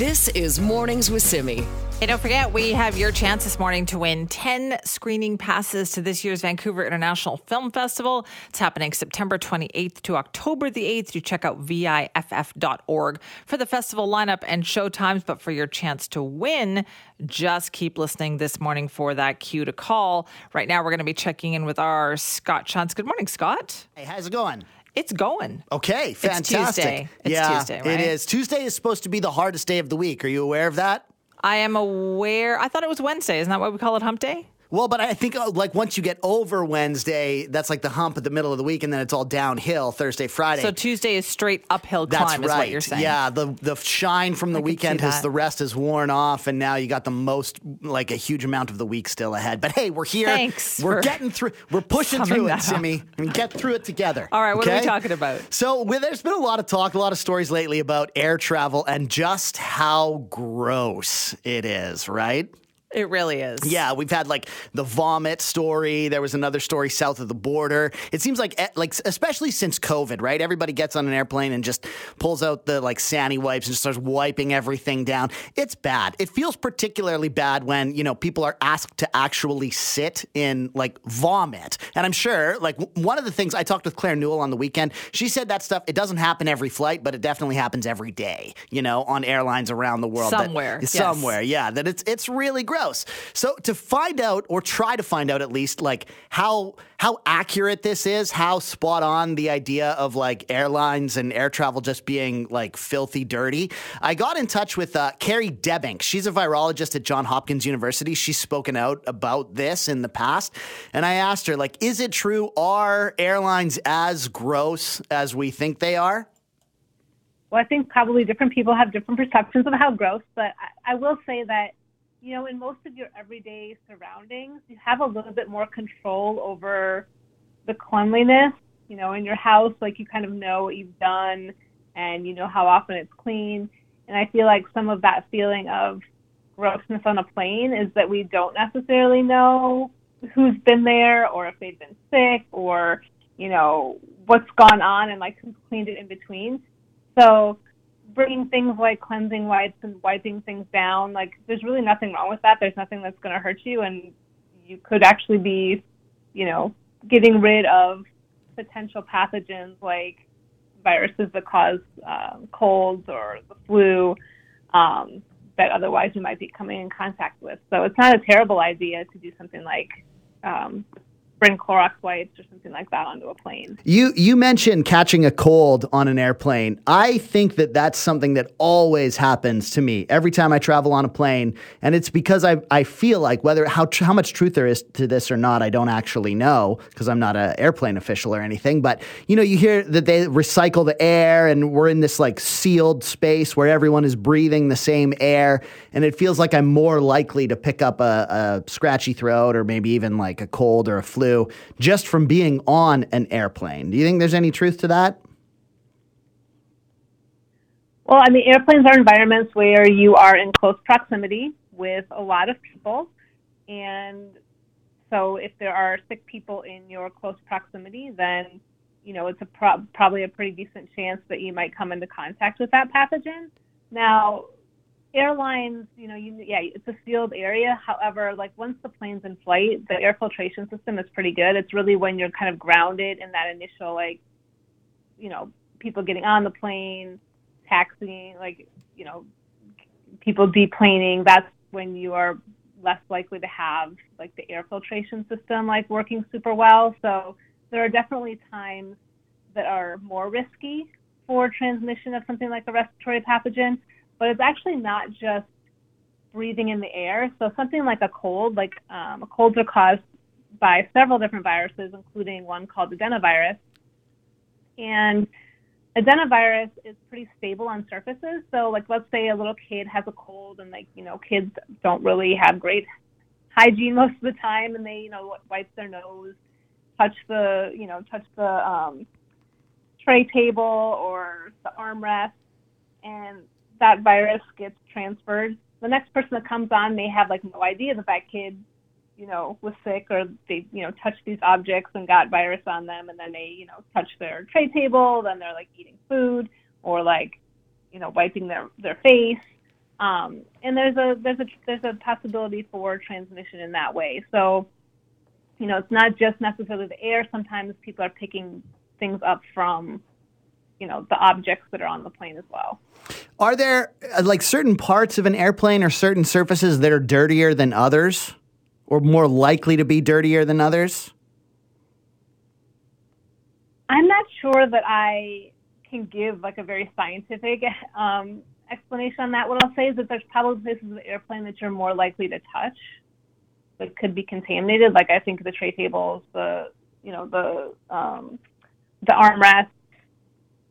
A: This is Mornings with Simi.
B: Hey, don't forget, we have your chance this morning to win 10 screening passes to this year's Vancouver International Film Festival. It's happening September 28th to October the 8th. You check out VIFF.org for the festival lineup and show times. But for your chance to win, just keep listening this morning for that cue to call. Right now, we're going to be checking in with our Scott Shantz. Good morning, Scott.
F: Hey, how's it going?
B: It's going.
F: Okay, fantastic.
B: It's Tuesday. It's
F: yeah,
B: Tuesday, right?
F: It is. Tuesday is supposed to be the hardest day of the week. Are you aware of that?
B: I am aware. I thought it was Wednesday. Isn't that why we call it Hump Day?
F: Well, but I think uh, like once you get over Wednesday, that's like the hump at the middle of the week, and then it's all downhill Thursday, Friday.
B: So Tuesday is straight uphill climb,
F: that's
B: is
F: right.
B: what you're saying.
F: Yeah, the the shine from the
B: I
F: weekend has the rest is worn off, and now you got the most like a huge amount of the week still ahead. But hey, we're here.
B: Thanks.
F: We're getting through. We're pushing through it, Simi, and get through it together.
B: All right, what
F: okay?
B: are we talking about?
F: So well, there's been a lot of talk, a lot of stories lately about air travel and just how gross it is, right?
L: It really is.
F: Yeah, we've had like the vomit story. There was another story south of the border. It seems like, like especially since COVID, right? Everybody gets on an airplane and just pulls out the like Sani wipes and starts wiping everything down. It's bad. It feels particularly bad when you know people are asked to actually sit in like vomit. And I'm sure, like one of the things I talked with Claire Newell on the weekend, she said that stuff. It doesn't happen every flight, but it definitely happens every day. You know, on airlines around the world.
L: Somewhere,
F: that,
L: yes.
F: somewhere, yeah. That it's it's really gross So to find out or try to find out at least like how how accurate this is, how spot on the idea of like airlines and air travel just being like filthy dirty, I got in touch with uh, Kari Debbink. She's a virologist at John Hopkins University. She's spoken out about this in the past, and I asked her like, is it true? Are airlines as gross as we think they are?
M: Well, I think probably different people have different perceptions of how gross, but I, I will say that you know, in most of your everyday surroundings, you have a little bit more control over the cleanliness. You know, in your house, like you kind of know what you've done and you know how often it's clean. And I feel like some of that feeling of grossness on a plane is that we don't necessarily know who's been there or if they've been sick or, you know, what's gone on and like who's cleaned it in between. So bringing things like cleansing wipes and wiping things down, like there's really nothing wrong with that. There's nothing that's going to hurt you, and you could actually be, you know, getting rid of potential pathogens like viruses that cause um, colds or the flu um, that otherwise you might be coming in contact with. So it's not a terrible idea to do something like um, bring Clorox wipes or something like that onto a plane.
F: You you mentioned catching a cold on an airplane. I think that that's something that always happens to me every time I travel on a plane, and it's because I I feel like whether how how much truth there is to this or not, I don't actually know because I'm not an airplane official or anything. But you know, you hear that they recycle the air, and we're in this like sealed space where everyone is breathing the same air, and it feels like I'm more likely to pick up a, a scratchy throat or maybe even like a cold or a flu just from being on an airplane. Do you think there's any truth to that?
M: Well, I mean, airplanes are environments where you are in close proximity with a lot of people. And so if there are sick people in your close proximity, then, you know, it's a pro- probably a pretty decent chance that you might come into contact with that pathogen. Now, airlines, you know, you, yeah, it's a sealed area. However, like once the plane's in flight, the air filtration system is pretty good. It's really when you're kind of grounded in that initial, like, you know, people getting on the plane, taxiing, like, you know, people deplaning. That's when you are less likely to have like the air filtration system like working super well. So there are definitely times that are more risky for transmission of something like a respiratory pathogen but it's actually not just breathing in the air. So something like a cold, like um, colds are caused by several different viruses, including one called adenovirus. And adenovirus is pretty stable on surfaces. So like let's say a little kid has a cold and like, you know, kids don't really have great hygiene most of the time and they, you know, wipe their nose, touch the, you know, touch the um, tray table or the armrest and that virus gets transferred. The next person that comes on may have like no idea that that kid, you know, was sick or they, you know, touched these objects and got virus on them, and then they, you know, touch their tray table. Then they're like eating food or like, you know, wiping their their face. Um, and there's a there's a there's a possibility for transmission in that way. So, you know, it's not just necessarily the air. Sometimes people are picking things up from you know the objects that are on the plane as well.
F: Are there uh, like certain parts of an airplane or certain surfaces that are dirtier than others, or more likely to be dirtier than others?
M: I'm not sure that I can give like a very scientific um, explanation on that. What I'll say is that there's probably places of the airplane that you're more likely to touch that could be contaminated. Like I think the tray tables, the you know the um, the armrests,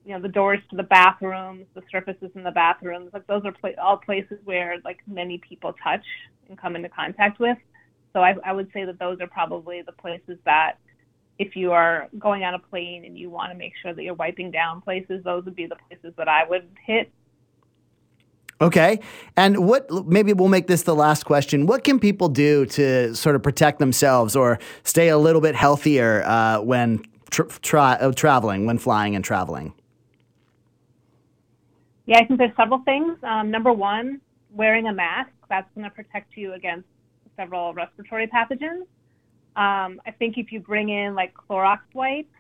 M: you know the doors to the bathrooms, the surfaces in the bathrooms, like those are all places where like many people touch and come into contact with. So I, I would say that those are probably the places that if you are going on a plane and you want to make sure that you're wiping down places, those would be the places that I would hit
F: Okay. And what, maybe we'll make this the last question. What can people do to sort of protect themselves or stay a little bit healthier uh, when tra- tra- traveling, when flying and traveling?
M: Yeah, I think there's several things. Um, number one, wearing a mask. That's going to protect you against several respiratory pathogens. Um, I think if you bring in like Clorox wipes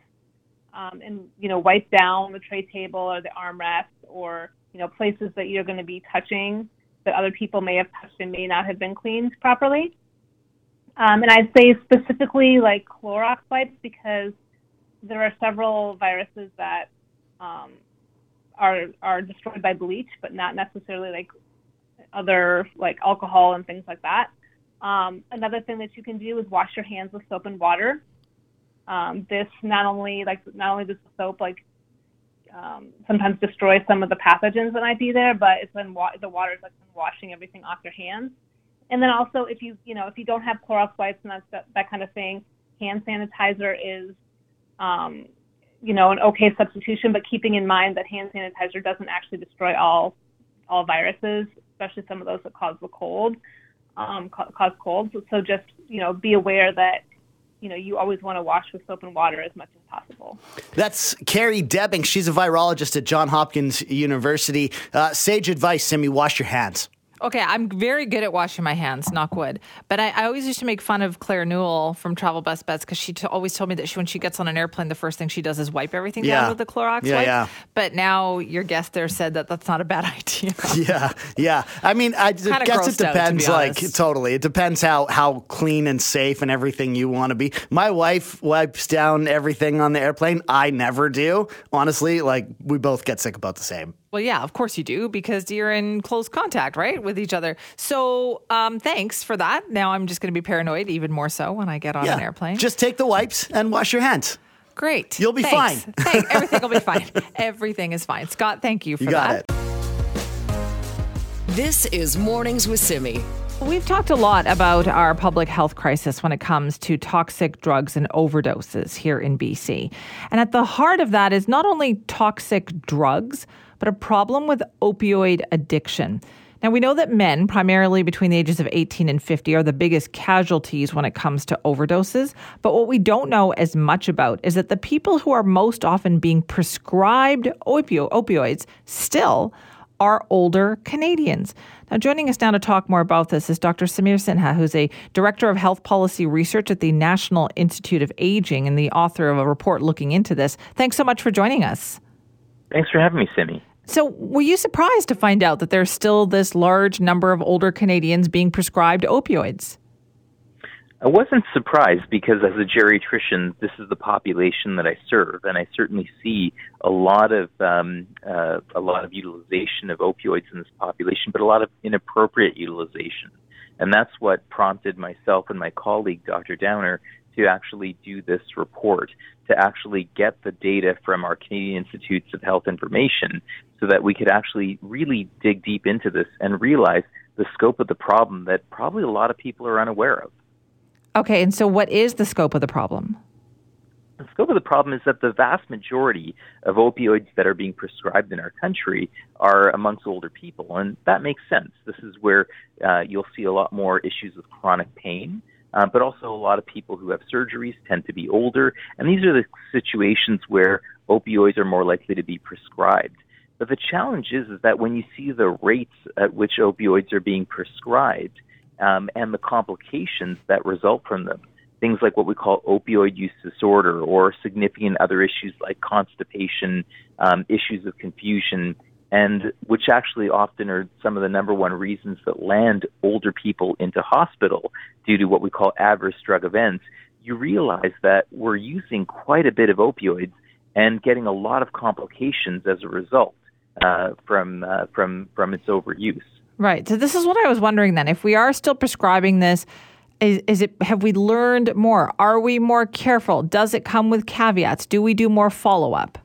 M: um, and you know wipe down the tray table or the armrest or you know, places that you're going to be touching that other people may have touched and may not have been cleaned properly. Um, and I'd say specifically like Clorox wipes because there are several viruses that um, are are destroyed by bleach, but not necessarily like other like alcohol and things like that. Um, another thing that you can do is wash your hands with soap and water. Um, this not only like not only does the soap like um, sometimes destroy some of the pathogens that might be there, but it's when wa- the water is like washing everything off your hands. And then also, if you you know if you don't have Clorox wipes and that that kind of thing, hand sanitizer is um, you know an okay substitution, but keeping in mind that hand sanitizer doesn't actually destroy all all viruses, especially some of those that cause the cold, um, cause colds. So just you know be aware that you know, you always want to wash with soap and water as much as possible.
F: That's Kari Debbink. She's a virologist at Johns Hopkins University. Uh, sage advice, Simi, wash your hands.
B: Okay, I'm very good at washing my hands, knock wood. But I, I always used to make fun of Claire Newell from Travel Best Bets because she t- always told me that she, when she gets on an airplane, the first thing she does is wipe everything
F: Yeah.
B: down with the Clorox
F: Yeah,
B: wipe.
F: yeah.
B: But now your guest there said that that's not a bad [LAUGHS] idea.
F: Yeah, yeah. I mean, I
B: Kinda
F: guess it
B: grossed out, to
F: depends. like totally, it depends how how clean and safe and everything you want to be. My wife wipes down everything on the airplane. I never do. Honestly, like we both get sick about the same.
B: Well, yeah, of course you do because you're in close contact, right, with each other. So, um, thanks for that. Now I'm just going to be paranoid even more so when I get on
F: yeah,
B: an airplane.
F: just take the wipes and wash your hands.
B: Great.
F: You'll be
B: Thanks.
F: fine.
B: Thank- [LAUGHS] everything will be fine. Everything is fine. Scott, thank you for
F: You got
B: that.
F: it.
A: This is Mornings with Simi.
B: We've talked a lot about our public health crisis when it comes to toxic drugs and overdoses here in BC. And at the heart of that is not only toxic drugs, but a problem with opioid addiction. Now, we know that men, primarily between the ages of 18 and 50, are the biggest casualties when it comes to overdoses. But what we don't know as much about is that the people who are most often being prescribed opio- opioids still are older Canadians. Now, joining us now to talk more about this is Dr. Samir Sinha, who's a director of health policy research at the National Institute of Aging and the author of a report looking into this. Thanks so much for joining us.
L: Thanks for having me, Simi.
B: So, were you surprised to find out that there's still this large number of older Canadians being prescribed opioids?
L: I wasn't surprised because as a geriatrician, this is the population that I serve, and I certainly see a lot of um, uh, a lot of utilization of opioids in this population, but a lot of inappropriate utilization, and that's what prompted myself and my colleague, Dr. Downer, to actually do this report, to actually get the data from our Canadian Institutes of Health Information, so that we could actually really dig deep into this and realize the scope of the problem that probably a lot of people are unaware of.
B: Okay, and so what is the scope of the problem?
L: The scope of the problem is that the vast majority of opioids that are being prescribed in our country are amongst older people, and that makes sense. This is where uh, you'll see a lot more issues with chronic pain, uh, but also a lot of people who have surgeries tend to be older, and these are the situations where opioids are more likely to be prescribed. But the challenge is, is that when you see the rates at which opioids are being prescribed um, and the complications that result from them, things like what we call opioid use disorder or significant other issues like constipation, um, issues of confusion, and which actually often are some of the number one reasons that land older people into hospital due to what we call adverse drug events, you realize that we're using quite a bit of opioids and getting a lot of complications as a result uh, from uh, from from its overuse.
B: Right. So this is what I was wondering then. If we are still prescribing this, is, is it have we learned more? Are we more careful? Does it come with caveats? Do we do more follow up?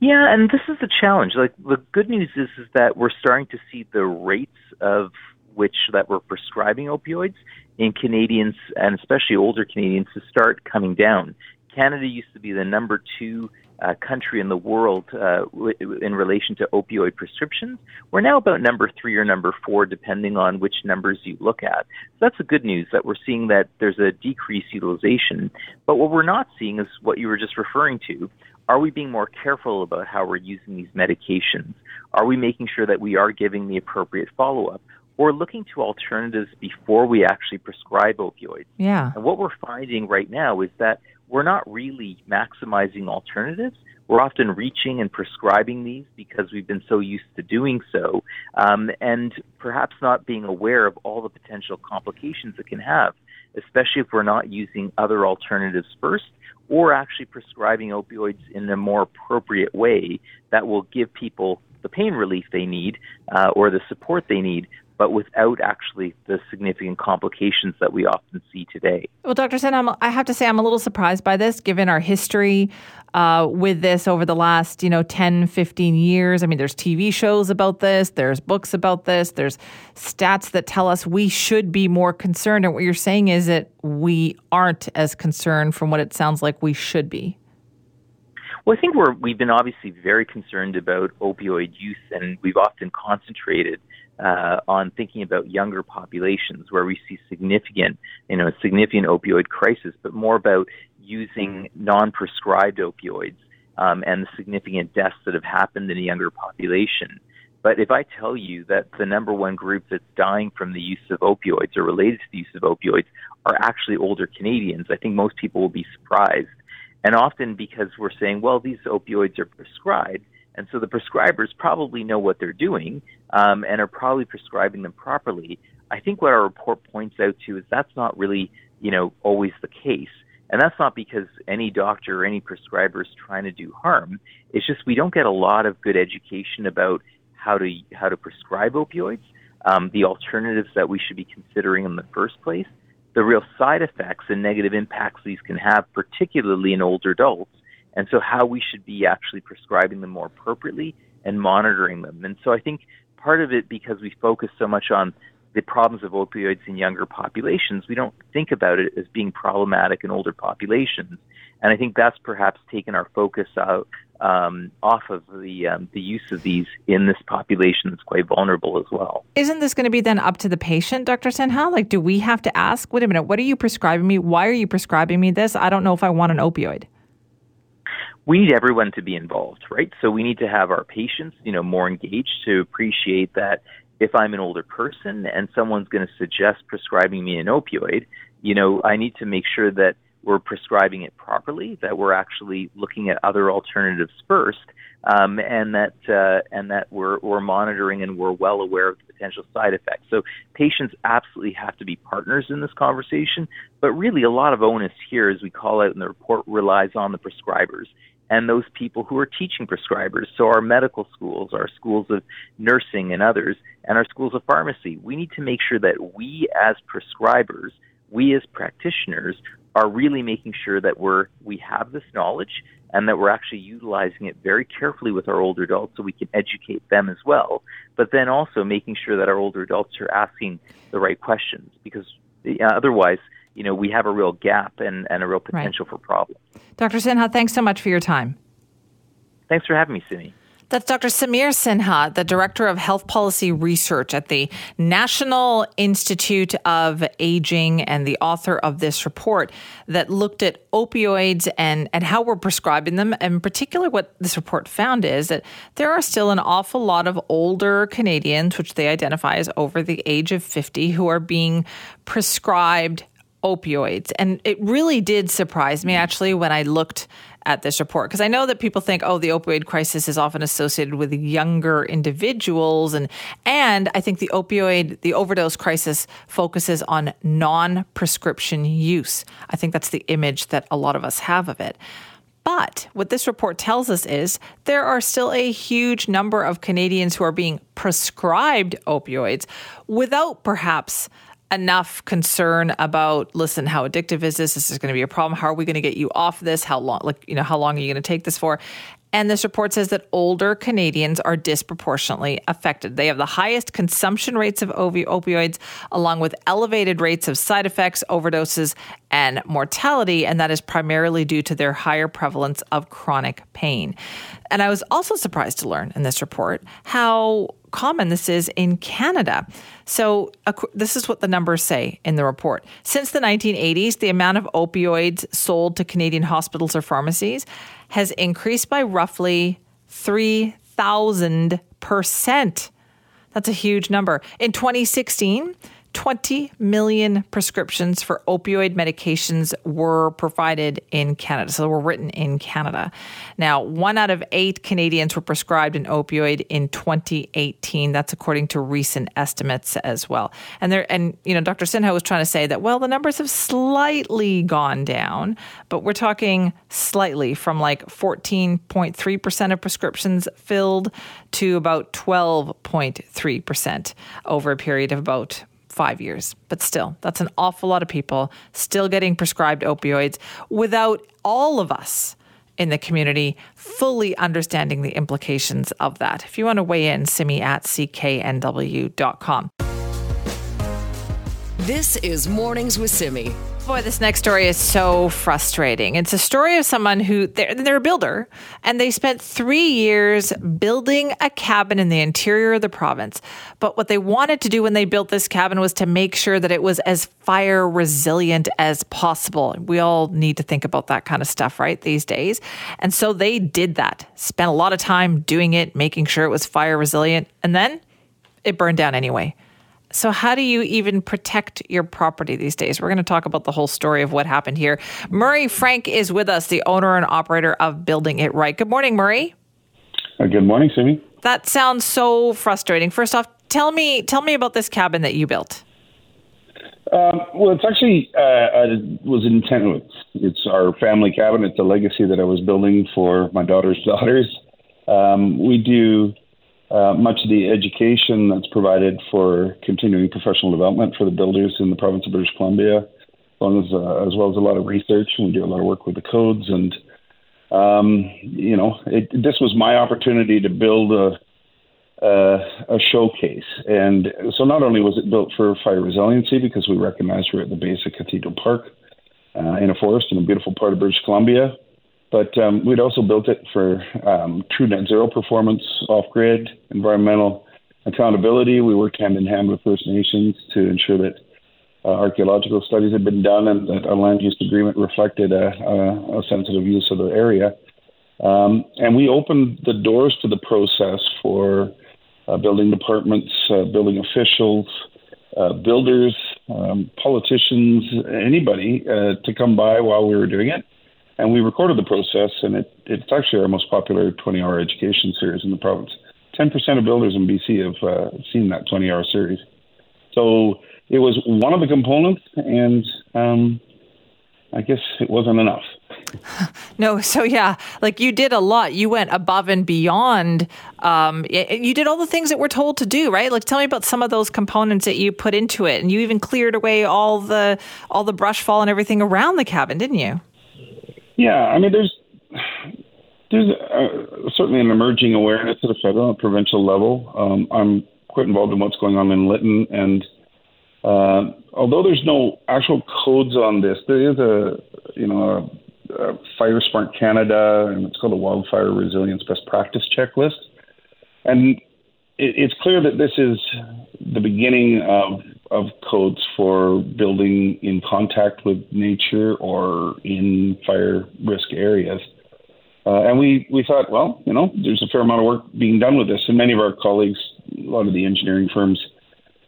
L: Yeah, and this is the challenge. Like the good news is is that we're starting to see the rates of which that we're prescribing opioids in Canadians and especially older Canadians to start coming down. Canada used to be the number two uh, country in the world uh, w- in relation to opioid prescriptions. We're now about number three or number four, depending on which numbers you look at. So that's the good news that we're seeing that there's a decreased utilization. But what we're not seeing is what you were just referring to. Are we being more careful about how we're using these medications? Are we making sure that we are giving the appropriate follow up? Or looking to alternatives before we actually prescribe opioids.
B: Yeah.
L: And what we're finding right now is that we're not really maximizing alternatives. We're often reaching and prescribing these because we've been so used to doing so, um, and perhaps not being aware of all the potential complications it can have, especially if we're not using other alternatives first or actually prescribing opioids in a more appropriate way that will give people the pain relief they need uh, or the support they need but without actually the significant complications that we often see today.
B: Well, Dr. Sinha, I have to say I'm a little surprised by this, given our history uh, with this over the last, you know, 10, 15 years. I mean, there's TV shows about this, there's books about this, there's stats that tell us we should be more concerned. And what you're saying is that we aren't as concerned from what it sounds like we should be.
L: Well, I think we're we've been obviously very concerned about opioid use, and we've often concentrated uh, on thinking about younger populations where we see significant, you know, significant opioid crisis, but more about using non-prescribed opioids um, and the significant deaths that have happened in a younger population. But if I tell you that the number one group that's dying from the use of opioids or related to the use of opioids are actually older Canadians, I think most people will be surprised. And often because we're saying, well, these opioids are prescribed, and so the prescribers probably know what they're doing um, and are probably prescribing them properly. I think what our report points out to is that's not really, you know, always the case. And that's not because any doctor or any prescriber is trying to do harm. It's just we don't get a lot of good education about how to how to prescribe opioids, um, the alternatives that we should be considering in the first place, the real side effects and negative impacts these can have, particularly in older adults, and so how we should be actually prescribing them more appropriately and monitoring them. And so I think part of it, because we focus so much on the problems of opioids in younger populations, we don't think about it as being problematic in older populations. And I think that's perhaps taken our focus out um, off of the um, the use of these in this population that's quite vulnerable as well.
B: Isn't this going to be then up to the patient, Dr. Sinha? Like, do we have to ask? Wait a minute, what are you prescribing me? Why are you prescribing me this? I don't know if I want an opioid
L: we need everyone to be involved, right? So we need to have our patients, you know, more engaged to appreciate that if I'm an older person and someone's going to suggest prescribing me an opioid, you know, I need to make sure that we're prescribing it properly, that we're actually looking at other alternatives first, um, and that uh, and that we're we're monitoring and we're well aware of the potential side effects. So patients absolutely have to be partners in this conversation, but really a lot of onus here, as we call out in the report, relies on the prescribers and those people who are teaching prescribers. So, our medical schools, our schools of nursing and others, and our schools of pharmacy, we need to make sure that we as prescribers, we as practitioners, are really making sure that we're we have this knowledge and that we're actually utilizing it very carefully with our older adults so we can educate them as well. But then also making sure that our older adults are asking the right questions because uh, otherwise you know, we have a real gap and, and a real potential right. for problems.
B: Dr. Sinha, thanks so much for your time.
L: Thanks for having me, Simi.
B: That's Dr. Samir Sinha, the Director of Health Policy Research at the National Institute of Aging and the author of this report that looked at opioids and, and how we're prescribing them. And in particular, what this report found is that there are still an awful lot of older Canadians, which they identify as over the age of 50, who are being prescribed opioids. And it really did surprise me actually when I looked at this report because I know that people think oh the opioid crisis is often associated with younger individuals and and I think the opioid the overdose crisis focuses on non-prescription use. I think that's the image that a lot of us have of it. But what this report tells us is there are still a huge number of Canadians who are being prescribed opioids without perhaps enough concern about listen how addictive is this this is going to be a problem how are we going to get you off this how long like you know how long are you going to take this for and this report says that older Canadians are disproportionately affected. They have the highest consumption rates of opioids, along with elevated rates of side effects, overdoses, and mortality. And that is primarily due to their higher prevalence of chronic pain. And I was also surprised to learn in this report how common this is in Canada. So, this is what the numbers say in the report. Since the 1980s, the amount of opioids sold to Canadian hospitals or pharmacies has increased by roughly 3,000%. That's a huge number. In 2016, 20 million prescriptions for opioid medications were provided in Canada. So they were written in Canada. Now, one out of eight Canadians were prescribed an opioid in 2018. That's according to recent estimates as well. And there, and you know, Dr. Sinha was trying to say that well, the numbers have slightly gone down, but we're talking slightly from like 14.3 percent of prescriptions filled to about 12.3 percent over a period of about five years. But still, that's an awful lot of people still getting prescribed opioids without all of us in the community fully understanding the implications of that. If you want to weigh in, simi at cknw.com.
A: This is Mornings with Simi.
B: Boy, this next story is so frustrating. It's a story of someone who they're, they're, a builder and they spent three years building a cabin in the interior of the province. But what they wanted to do when they built this cabin was to make sure that it was as fire resilient as possible. We all need to think about that kind of stuff, right, these days. And so they did that, spent a lot of time doing it, making sure it was fire resilient. And then it burned down anyway. So, how do you even protect your property these days? We're going to talk about the whole story of what happened here. Murray Frank is with us, the owner and operator of Building It Right. Good morning, Murray.
N: Uh, good morning, Simi.
B: That sounds so frustrating. First off, tell me tell me about this cabin that you built.
N: Um, well, it's actually uh, I was intended. It's our family cabin. It's a legacy that I was building for my daughter's [LAUGHS] daughters. Um, we do uh, much of the education that's provided for continuing professional development for the builders in the province of British Columbia, as uh, as, well as a lot of research. We do a lot of work with the codes. And, um, you know, it, this was my opportunity to build a, a showcase. And so not only was it built for fire resiliency, because we recognize we're at the base of Cathedral Park uh, in a forest in a beautiful part of British Columbia, but um, we'd also built it for um, true net zero performance, off grid, environmental accountability. We worked hand in hand with First Nations to ensure that uh, archaeological studies had been done and that our land use agreement reflected a, a, a sensitive use of the area. Um, and we opened the doors to the process for uh, building departments, uh, building officials, uh, builders, um, politicians, anybody uh, to come by while we were doing it and we recorded the process, and it, it's actually our most popular 20 hour education series in the province. 10% of builders in BC have uh, seen that 20 hour series. So it was one of the components, and um, I guess it wasn't enough. [LAUGHS]
B: No, so yeah, like you did a lot. You went above and beyond. Um, you did all the things that we're told to do, right? Like, tell me about some of those components that you put into it, and you even cleared away all the all the brush fall and everything around the cabin, didn't you?
N: Yeah, I mean, there's there's uh, certainly an emerging awareness at a federal and provincial level. Um, I'm quite involved in what's going on in Lytton, and uh, although there's no actual codes on this, there is a you know a, a Fire Smart Canada, and it's called a Wildfire Resilience Best Practice Checklist, and it, it's clear that this is the beginning of of codes for building in contact with nature or in fire risk areas. Uh, and we, we thought, well, you know, there's a fair amount of work being done with this. And many of our colleagues, a lot of the engineering firms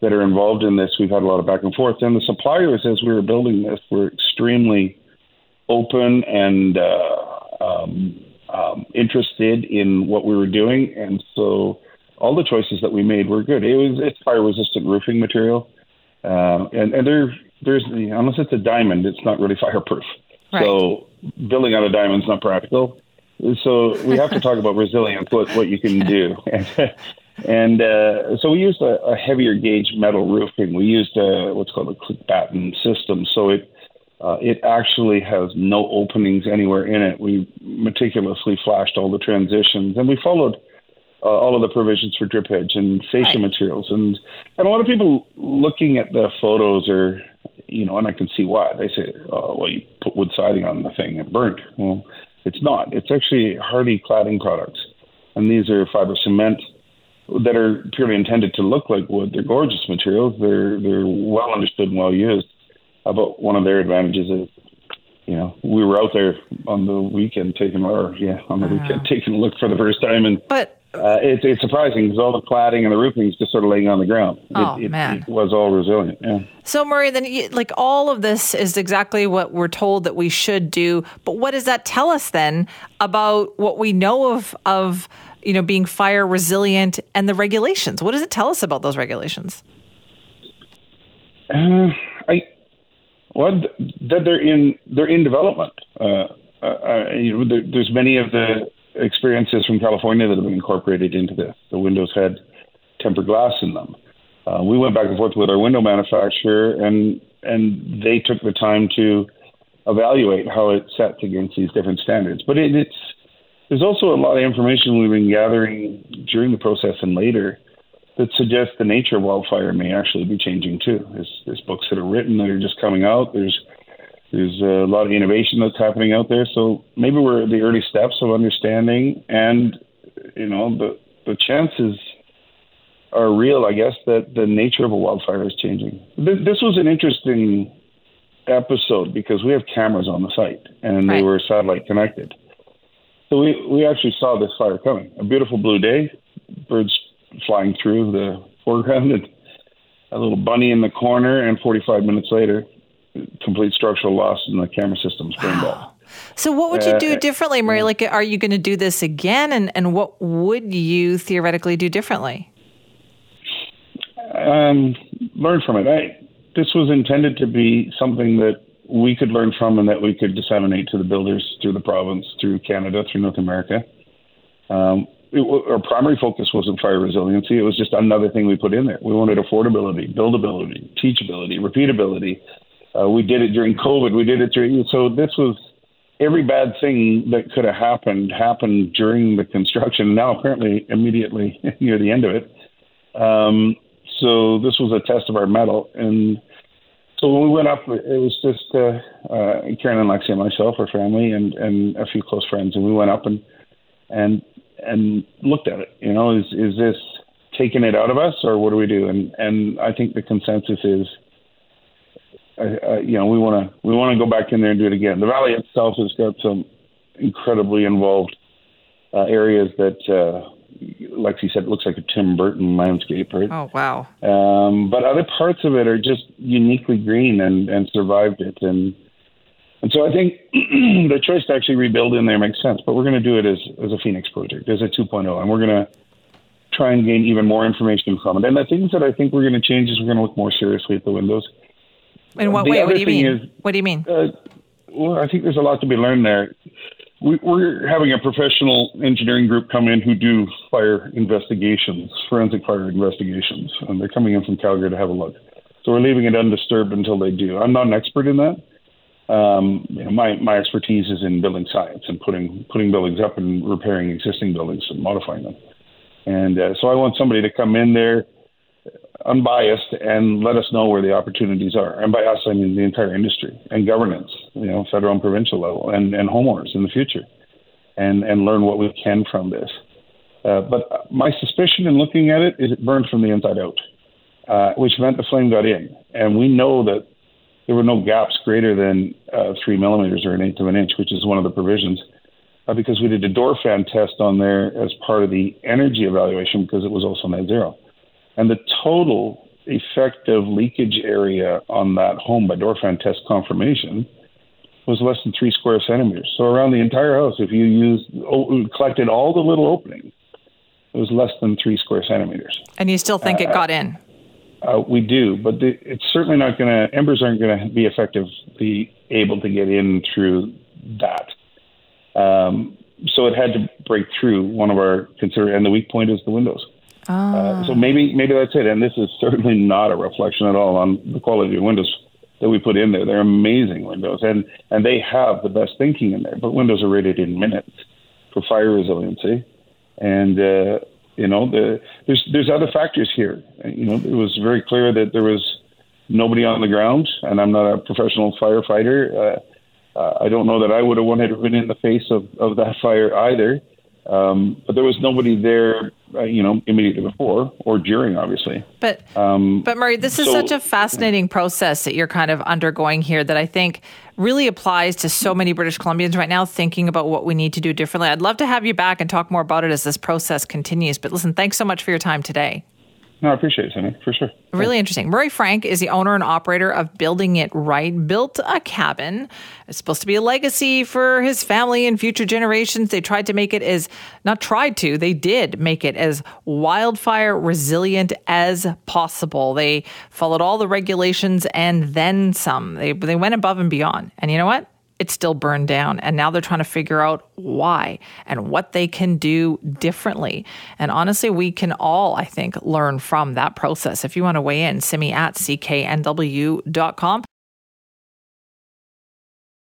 N: that are involved in this, we've had a lot of back and forth. And the suppliers, as we were building this, were extremely open and uh, um, um, interested in what we were doing. And so all the choices that we made were good. It was it's fire resistant roofing material. Um, and and there there's the unless it's a diamond, it's not really [LAUGHS] fireproof. Right. So building out a diamond is not practical. So we have to talk about [LAUGHS] resilience, what what you can do. [LAUGHS] and uh, so we used a, a, heavier gauge metal roofing. We used a, what's called a click batten system, so it uh, it actually has no openings anywhere in it. We meticulously flashed all the transitions, and we followed uh, all of the provisions for drip edge and fascia right. materials. And and a lot of people looking at the photos are, you know, and I can see why they say, oh, well, you put wood siding on the thing, it burnt. Well, it's not. It's actually Hardie cladding products, and these are fiber cement that are purely intended to look like wood. They're gorgeous materials. They're they're well understood and well used. Uh, but one of their advantages is, you know, we were out there on the weekend taking or yeah on the weekend [LAUGHS] taking a look for the first time, and
B: but.
N: Uh, it's, it's surprising because all the cladding and the roofing is just sort of laying on the ground.
B: Oh,
N: it, it,
B: man.
N: it was all resilient. Yeah.
B: So, Murray, then, like all of this is exactly what we're told that we should do. But what does that tell us then about what we know of of you know, being fire resilient and the regulations. What does it tell us about those regulations?
N: Uh, I well, that they're in they're in development. Uh, uh, uh, you know, there, there's many of the experiences from California that have been incorporated into this. The windows had tempered glass in them. Uh, we went back and forth with our window manufacturer, and and they took the time to evaluate how it sets against these different standards. But it, it's there's also a lot of information we've been gathering during the process and later that suggests the nature of wildfire may actually be changing too. There's, there's books that are written that are just coming out. There's there's a lot of innovation that's happening out there. So maybe we're at the early steps of understanding, and you know the the chances are real. I guess that the nature of a wildfire is changing. This was an interesting episode because we have cameras on the site and right. they were satellite connected. So we, we actually saw this fire coming. A beautiful blue day, birds flying through the foreground, and [LAUGHS] a little bunny in the corner, and 45 minutes later, complete structural loss in the camera systems burned wow. [SIGHS]
B: So, what would you do uh, differently, Murray? Like, are you going to do this again? And, and what would you theoretically do differently?
N: Um, learn from it. I, this was intended to be something that we could learn from and that we could disseminate to the builders through the province, through Canada, through North America. Um, it, our primary focus wasn't fire resiliency. It was just another thing we put in there. We wanted affordability, buildability, teachability, repeatability. Uh, we did it during COVID. We did it during, so this was every bad thing that could have happened happened during the construction. Now, apparently, immediately [LAUGHS] near the end of it. Um, so this was a test of our mettle. And so when we went up, it was just uh, uh, Karen and Lexi and myself, our family, and and a few close friends, and we went up and and and looked at it. You know, is is this taking it out of us, or what do we do? And and I think the consensus is, uh, uh, you know, we want to we want to go back in there and do it again. The valley itself has got some incredibly involved uh, areas that uh, like he said, it looks like a Tim Burton landscape, right?
B: Oh wow!
N: Um, but other parts of it are just uniquely green and and survived it, and and so I think [CLEARS THROAT] the choice to actually rebuild in there makes sense. But we're going to do it as as a Phoenix project, as a 2.0, and we're going to try and gain even more information from it. And the things that I think we're going to change is we're going to look more seriously at the windows.
B: In what the way? What do you mean? Is, what do you mean? Uh,
N: well, I think there's a lot to be learned there we, are having a professional engineering group come in who do fire investigations, forensic fire investigations, and they're coming in from Calgary to have a look. So we're leaving it undisturbed until they do. I'm not an expert in that. Um, you know, my my expertise is in building science and putting putting buildings up and repairing existing buildings and modifying them. And uh, so I want somebody to come in there unbiased and let us know where the opportunities are. And by us, I mean the entire industry and governance, you know, federal and provincial level, and, and homeowners in the future, and, and learn what we can from this. Uh, but my suspicion in looking at it is it burned from the inside out, uh, which meant the flame got in. And we know that there were no gaps greater than uh, three millimeters or an eighth of an inch, which is one of the provisions. Uh, because we did a door fan test on there as part of the energy evaluation because it was also net zero. And the total effective leakage area on that home by door fan test confirmation was less than three square centimeters. So around the entire house, if you used oh, collected all the little openings, it was less than three square centimeters.
B: And you still think uh, it got in?
N: Uh, we do, but the, it's certainly not going to. Embers aren't going to be effectively able to get in through that. Um, so it had to break through one of our consider, and the weak point is the windows. Uh, so maybe maybe that's it. And this is certainly not a reflection at all on the quality of windows that we put in there. They're amazing windows, and and they have the best thinking in there. But windows are rated in minutes for fire resiliency, and uh, you know the, there's there's other factors here. You know, it was very clear that there was nobody on the ground, and I'm not a professional firefighter. Uh, uh, I don't know that I would have wanted to been in the face of, of that fire either. Um, but there was nobody there, uh, you know, immediately before or during, obviously.
B: But
N: um,
B: but Murray, this is
N: so-
B: such a fascinating process that you're kind of undergoing here that I think really applies to so many British Columbians right now thinking about what we need to do differently. I'd love to have you back and talk more about it as this process continues. But listen, thanks so much for your time today.
N: No, I appreciate it, Simi, for sure.
B: Really interesting. Murray Frank is the owner and operator of Building It Right. Built a cabin. It's supposed to be a legacy for his family and future generations. They tried to make it as, not tried to, they did make it as wildfire resilient as possible. They followed all the regulations and then some. They, they went above and beyond. And you know what? It still burned down. And now they're trying to figure out why and what they can do differently. And honestly, we can all, I think, learn from that process. If you want to weigh in, me at cknw.com.